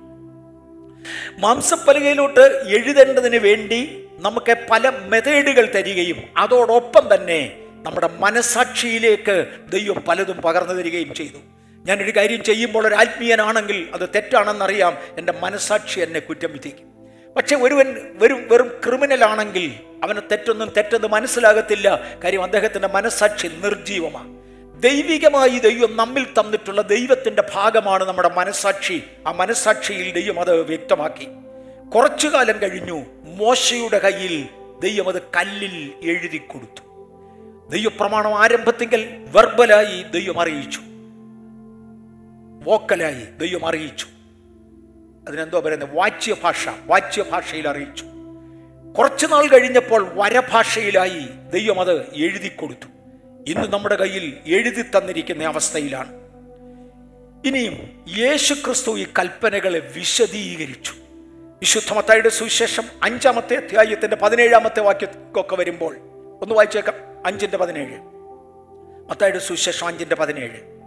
മാംസപ്പലകയിലോട്ട് എഴുതേണ്ടതിന് വേണ്ടി നമുക്ക് പല മെത്തേഡുകൾ തരികയും അതോടൊപ്പം തന്നെ നമ്മുടെ മനസാക്ഷിയിലേക്ക് ദൈവം പലതും പകർന്നു തരികയും ചെയ്തു. ഞാനൊരു കാര്യം ചെയ്യുമ്പോൾ ഒരു ആത്മീയനാണെങ്കിൽ അത് തെറ്റാണെന്നറിയാം. എന്റെ മനസാക്ഷി എന്നെ കുറ്റം വിധിക്കും. പക്ഷെ ഒരുവൻ വെറും വെറും ക്രിമിനൽ ആണെങ്കിൽ അവന് തെറ്റൊന്നും തെറ്റെന്ന് മനസ്സിലാകത്തില്ല. കാര്യം അദ്ദേഹത്തിന്റെ മനസ്സാക്ഷി നിർജീവമാണ് ദൈവികമായി ദൈവം നമ്മിൽ തന്നിട്ടുള്ള ദൈവത്തിന്റെ ഭാഗമാണ് നമ്മുടെ മനസ്സാക്ഷി. ആ മനസ്സാക്ഷിയിൽ ദൈവം അത് വ്യക്തമാക്കി. കുറച്ചു കാലം കഴിഞ്ഞു മോശയുടെ കയ്യിൽ ദൈവം അത് കല്ലിൽ എഴുതി കൊടുത്തു. ദൈവപ്രമാണം ആരംഭത്തിങ്കിൽ വെർബലായി ദൈവം അറിയിച്ചു. വോക്കലായി ദൈവം അറിയിച്ചു. അതിനെന്തോ പറയുന്നത്? വാച്യഭാഷ. വാച്യഭാഷയിൽ അറിയിച്ചു. കുറച്ചു നാൾ കഴിഞ്ഞപ്പോൾ വരഭാഷയിലായി ദൈവം അത് എഴുതി കൊടുത്തു. ഇന്ന് നമ്മുടെ കയ്യിൽ എഴുതി തന്നിരിക്കുന്ന അവസ്ഥയിലാണ്. ഇനിയും യേശു ക്രിസ്തു ഈ കൽപ്പനകളെ വിശദീകരിച്ചു. വിശുദ്ധമത്തായുടെ സുവിശേഷം അഞ്ചാമത്തെ അധ്യായത്തിന്റെ പതിനേഴാമത്തെ വാക്യക്കൊക്കെ വരുമ്പോൾ ഒന്ന് വായിച്ചേക്കാം. അഞ്ചിന്റെ പതിനേഴ്. മത്തായുടെ സുവിശേഷം അഞ്ചിന്റെ പതിനേഴ്.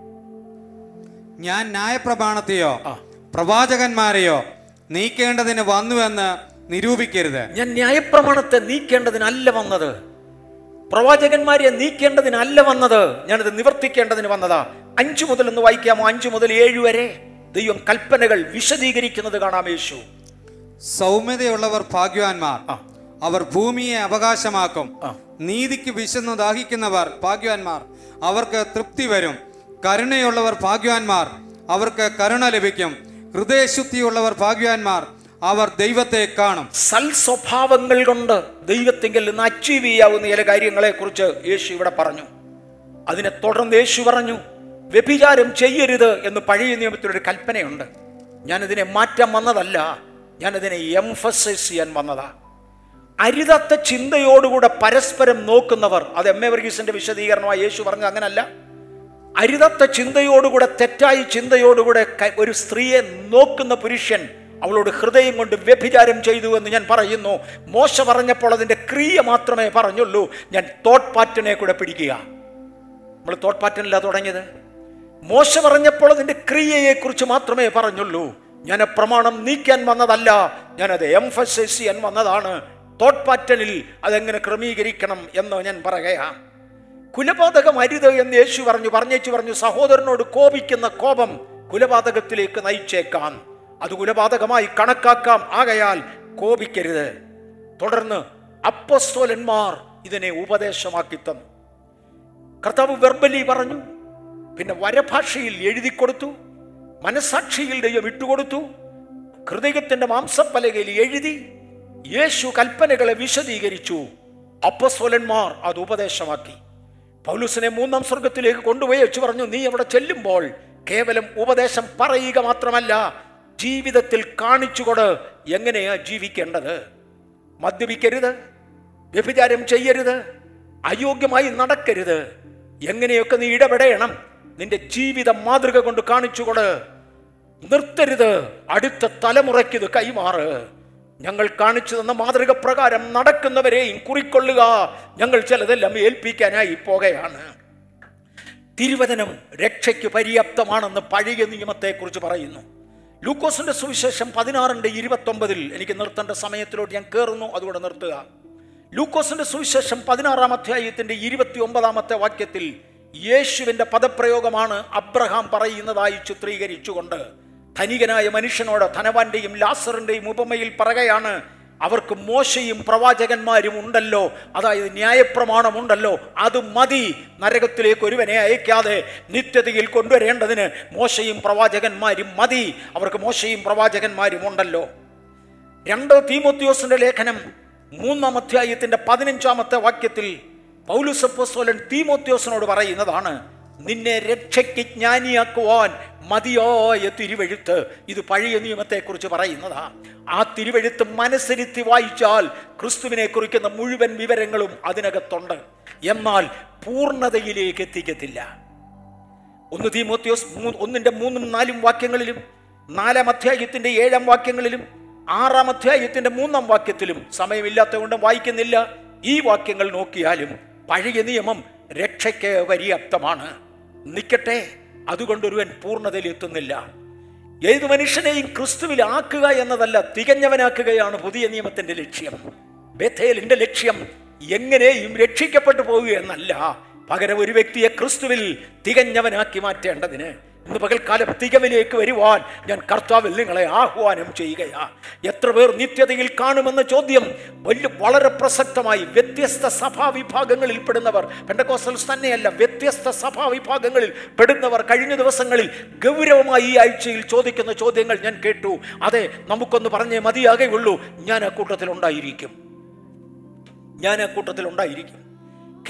ഞാൻ ന്യായപ്രമാണത്തെയോ. പ്രവാചകന്മാരെയോ നീക്കേണ്ടതിന് വന്നുവെന്ന് നിരൂപിക്കരുത്. ഞാൻ ന്യായപ്രമാണത്തെ നീക്കേണ്ടതിനല്ല വന്നത്. പ്രവാചകന്മാരെ നീക്കേണ്ടതിനല്ല വന്നത്. ഞാനത് നിവർത്തിക്കേണ്ടതിന് വന്നതാ. അഞ്ചു മുതൽ ഒന്ന് വായിക്കാമോ? അഞ്ചു മുതൽ ഏഴ് വരെ ദൈവം കൽപ്പനകൾ വിശദീകരിക്കുന്നത് കാണാം യേശു. സൗമ്യതയുള്ളവർ ഭാഗ്യവാന്മാർ. അവർ ഭൂമിയെ അവകാശമാക്കും. നീതിക്ക് വിശന്നു ദാഹിക്കുന്നവർ ഭാഗ്യവാന്മാർ. അവർക്ക് തൃപ്തി വരും. കരുണയുള്ളവർ ഭാഗ്യവാന്മാർ. അവർക്ക് കരുണ ലഭിക്കും. ഹൃദയശുദ്ധിയുള്ളവർ ഭാഗ്യവാന്മാർ അവർ ദൈവത്തെ കാണും. സൽ സ്വഭാവങ്ങൾ കൊണ്ട് ദൈവത്തെങ്കിൽ നിന്ന് അച്ചീവ് ചെയ്യാവുന്ന ചില കാര്യങ്ങളെ കുറിച്ച് യേശു ഇവിടെ പറഞ്ഞു. അതിനെ തുടർന്ന് യേശു പറഞ്ഞു വ്യഭിചാരം ചെയ്യരുത് എന്ന് പഴയ നിയമത്തിലൊരു കൽപ്പനയുണ്ട്. ഞാനതിനെ മാറ്റാൻ വന്നതല്ല ഞാനതിനെ എംഫസൈസ് ചെയ്യാൻ വന്നതാ. അരിതത്തെ ചിന്തയോടുകൂടെ പരസ്പരം നോക്കുന്നവർ അത് എം എ വർഗീസിന്റെ വിശദീകരണമായി യേശു പറഞ്ഞത് അങ്ങനല്ല. അരുതാത്ത ചിന്തയോടുകൂടെ തെറ്റായ ചിന്തയോടുകൂടെ ഒരു സ്ത്രീയെ നോക്കുന്ന പുരുഷൻ അവളോട് ഹൃദയം കൊണ്ട് വ്യഭിചാരം ചെയ്തു എന്ന് ഞാൻ പറയുന്നു. മോശ പറഞ്ഞപ്പോൾ അതിന്റെ ക്രിയ മാത്രമേ പറഞ്ഞുള്ളൂ. ഞാൻ തോട്ട് പാറ്റനെ കൂടെ പിടിക്കുക. നമ്മൾ തോട്ട് പാറ്റനല്ല തുടങ്ങിയത്. മോശ പറഞ്ഞപ്പോൾ അതിന്റെ ക്രിയയെക്കുറിച്ച് മാത്രമേ പറഞ്ഞുള്ളൂ. ഞാൻ പ്രമാണം നീക്കാൻ വന്നതല്ല. ഞാനത് എംഫസൈസ് ചെയ്യാൻ വന്നതാണ്. തോട്ട് പാറ്റനിൽ അതെങ്ങനെ ക്രമീകരിക്കണം എന്ന് ഞാൻ പറയുകയാണ്. കുലപാതകം അരുത് എന്ന് യേശു പറഞ്ഞു പറഞ്ഞേച്ചു പറഞ്ഞു സഹോദരനോട് കോപിക്കുന്ന കോപം കുലപാതകത്തിലേക്ക് നയിച്ചേക്കാം. അത് കുലപാതകമായി കണക്കാക്കാം. ആകയാൽ കോപിക്കരുത്. തുടർന്ന് അപ്പസ്തോലന്മാർ ഇതിനെ ഉപദേശമാക്കി തന്നു. കർത്താവ് വെർബലി പറഞ്ഞു പിന്നെ വരഭാഷയിൽ എഴുതി കൊടുത്തു മനസാക്ഷിയിൽ ഇട്ടുകൊടുത്തു ഹൃദയത്തിന്റെ മാംസപ്പലകയിൽ എഴുതി യേശു കൽപ്പനകളെ വിശദീകരിച്ചു. അപ്പസ്വലന്മാർ അത് ഉപദേശമാക്കി. പൗലൂസിനെ മൂന്നാം സ്വർഗത്തിലേക്ക് കൊണ്ടുപോയി വെച്ച് പറഞ്ഞു നീ അവിടെ ചെല്ലുമ്പോൾ കേവലം ഉപദേശം പറയുക മാത്രമല്ല ജീവിതത്തിൽ കാണിച്ചുകൊട് എങ്ങനെയാ ജീവിക്കേണ്ടത്? മദ്യപിക്കരുത് വ്യഭിചാരം ചെയ്യരുത് അയോഗ്യമായി നടക്കരുത്. എങ്ങനെയൊക്കെ നീ ഇടപെടയണം നിന്റെ ജീവിത മാതൃക കൊണ്ട് കാണിച്ചുകൊട്. നിർത്തരുത് അടുത്ത തലമുറയ്ക്ക് ഇത് കൈമാറ്. ഞങ്ങൾ കാണിച്ചു തന്ന മാതൃക പ്രകാരം നടക്കുന്നവരെയും കുറിക്കൊള്ളുക. ഞങ്ങൾ ചിലതെല്ലാം ഏൽപ്പിക്കാനായി പോകുകയാണ് തിരുവചനം രക്ഷയ്ക്ക് പര്യാപ്തമാണെന്ന് പഴയ നിയമത്തെക്കുറിച്ച് പറയുന്നു. ലൂക്കോസിന്റെ സുവിശേഷം പതിനാറിന്റെ ഇരുപത്തൊമ്പതിൽ എനിക്ക് നിർത്തേണ്ട സമയത്തിലോട്ട് ഞാൻ കയറുന്നു അതുകൊണ്ട് നിർത്തുക. ലൂക്കോസിന്റെ സുവിശേഷം പതിനാറാം അധ്യായത്തിന്റെ ഇരുപത്തി ഒമ്പതാമത്തെ വാക്യത്തിൽ യേശുവിന്റെ പദപ്രയോഗമാണ് അബ്രഹാം പറയുന്നതായി ചിത്രീകരിച്ചുകൊണ്ട് ധനികനായ മനുഷ്യനോട് ധനവാന്റെയും ലാസറിന്റെയും ഉപമയിൽ പറയുകയാണ് അവർക്ക് മോശയും പ്രവാചകന്മാരും ഉണ്ടല്ലോ. അതായത് ന്യായപ്രമാണമുണ്ടല്ലോ. അത് മതി. നരകത്തിലേക്ക് ഒരുവനെ അയക്കാതെ നിത്യതയിൽ കൊണ്ടുവരേണ്ടതിന് മോശയും പ്രവാചകന്മാരും മതി. അവർക്ക് മോശയും പ്രവാചകന്മാരും ഉണ്ടല്ലോ. രണ്ട് തീമോത്യോസിന്റെ ലേഖനം മൂന്നാം അധ്യായത്തിന്റെ പതിനഞ്ചാമത്തെ വാക്യത്തിൽ പൗലുസപ്പോസ്തോലൻ തീമോത്യോസിനോട് പറയുന്നതാണ് നിന്നെ രക്ഷയ്ക്ക് ജ്ഞാനിയാക്കുവാൻ മതിയായ തിരുവെഴുത്ത്. ഇത് പഴയ നിയമത്തെക്കുറിച്ച് പറയുന്നതാ. ആ തിരുവെഴുത്ത് മനസ്സിരുത്തി വായിച്ചാൽ ക്രിസ്തുവിനെ കുറിക്കുന്ന മുഴുവൻ വിവരങ്ങളും അതിനകത്തുണ്ട്. എന്നാൽ പൂർണതയിലേക്ക് എത്തിക്കത്തില്ല. ഒന്ന് തീമോത്യോസ് ഒന്നിന്റെ മൂന്നും നാലും വാക്യങ്ങളിലും നാലാം അധ്യായത്തിന്റെ ഏഴാം വാക്യങ്ങളിലും ആറാം അധ്യായത്തിന്റെ മൂന്നാം വാക്യത്തിലും സമയമില്ലാത്തതുകൊണ്ട് വായിക്കുന്നില്ല. ഈ വാക്യങ്ങൾ നോക്കിയാലും പഴയ നിയമം രക്ഷയ്ക്ക് പര്യാപ്തമാണ് നിൽക്കട്ടെ അതുകൊണ്ടൊരുവൻ പൂർണതയിൽ എത്തുന്നില്ല. ഏത് മനുഷ്യനെയും ക്രിസ്തുവിൽ ആക്കുക എന്നതല്ല തികഞ്ഞവനാക്കുകയാണ് പുതിയ നിയമത്തിന്റെ ലക്ഷ്യം. ബഥേലിന്റെ ലക്ഷ്യം എങ്ങനെയും രക്ഷിക്കപ്പെട്ടു പോകുക എന്നല്ല പകരം ഒരു വ്യക്തിയെ ക്രിസ്തുവിൽ തികഞ്ഞവനാക്കി മാറ്റേണ്ടതിന് ഇന്ന് പകൽക്കാലം തികവിലേക്ക് വരുവാൻ ഞാൻ കർത്താവിൽ നിങ്ങളെ ആഹ്വാനം ചെയ്യുകയാ. എത്ര പേർ നിത്യതയിൽ കാണുമെന്ന ചോദ്യം വലിയ വളരെ പ്രസക്തമായി വ്യത്യസ്ത സഭാ വിഭാഗങ്ങളിൽ പെടുന്നവർ പെണ്ടക്കോസൽസ് തന്നെയല്ല വ്യത്യസ്ത സഭാ വിഭാഗങ്ങളിൽ പെടുന്നവർ കഴിഞ്ഞ ദിവസങ്ങളിൽ ഗൗരവമായി ഈ ആഴ്ചയിൽ ചോദിക്കുന്ന ചോദ്യങ്ങൾ ഞാൻ കേട്ടു. അതെ നമുക്കൊന്ന് പറഞ്ഞേ മതിയാകെയുള്ളൂ ഞാൻ ആ കൂട്ടത്തിൽ ഉണ്ടായിരിക്കും. ഞാൻ ആ കൂട്ടത്തിൽ ഉണ്ടായിരിക്കും.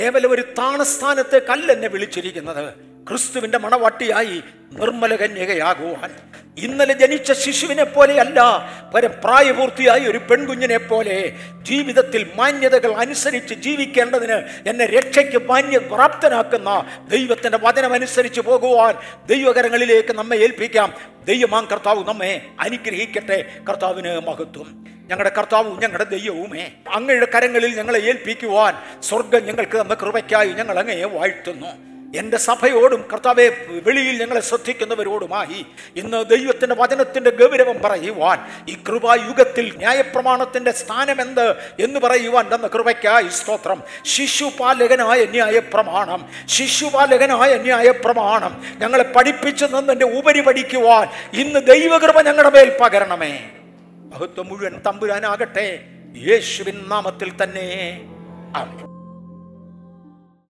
കേവലം ഒരു താണസ്ഥാനത്തേക്കല്ല എന്നെ വിളിച്ചിരിക്കുന്നത്. ക്രിസ്തുവിന്റെ മണവാട്ടിയായി നിർമ്മല കന്യകയാകുവാൻ ഇന്നലെ ജനിച്ച ശിശുവിനെ പോലെയല്ല പരം പ്രായപൂർത്തിയായി ഒരു പെൺകുഞ്ഞിനെ പോലെ ജീവിതത്തിൽ മാന്യതകൾ അനുസരിച്ച് ജീവിക്കേണ്ടതിന് എന്നെ രക്ഷയ്ക്ക് മാന്യ പ്രാപ്തനാക്കുന്ന ദൈവത്തിന്റെ വചനമനുസരിച്ച് പോകുവാൻ ദൈവകരങ്ങളിലേക്ക് നമ്മെ ഏൽപ്പിക്കാം. ദൈവമാം കർത്താവ് നമ്മെ അനുഗ്രഹിക്കട്ടെ കർത്താവിന് മഹത്വം. ഞങ്ങളുടെ കർത്താവും ഞങ്ങളുടെ ദൈവവുമേ. അങ്ങയുടെ കരങ്ങളിൽ ഞങ്ങളെ ഏൽപ്പിക്കുവാൻ സ്വർഗം ഞങ്ങൾക്ക് തന്ന കൃപയ്ക്കായി ഞങ്ങൾ അങ്ങയെ വാഴ്ത്തുന്നു. എന്റെ സഭയോടും കർത്താവെ വെളിയിൽ ഞങ്ങളെ ശ്രദ്ധിക്കുന്നവരോടുമായി ഇന്ന് ദൈവത്തിന്റെ വചനത്തിന്റെ ഗൗരവം പറയുവാൻ ഈ കൃപായുഗത്തിൽ ന്യായപ്രമാണത്തിന്റെ സ്ഥാനമെന്ത് എന്ന് പറയുവാൻ തന്ന കൃപയ്ക്കായി സ്തോത്രം. ശിശുപാലകനായ ന്യായപ്രമാണം ശിശുപാലകനായ ന്യായപ്രമാണം ഞങ്ങളെ പഠിപ്പിച്ചു നിന്നെ ഉപരി പഠിക്കുവാൻ ഇന്ന് ദൈവകൃപ ഞങ്ങളുടെ മേൽ പകരണമേ. മഹത്വം മുഴുവൻ തമ്പുരാനാകട്ടെ. യേശുവിൻ നാമത്തിൽ തന്നെ. ആമേൻ.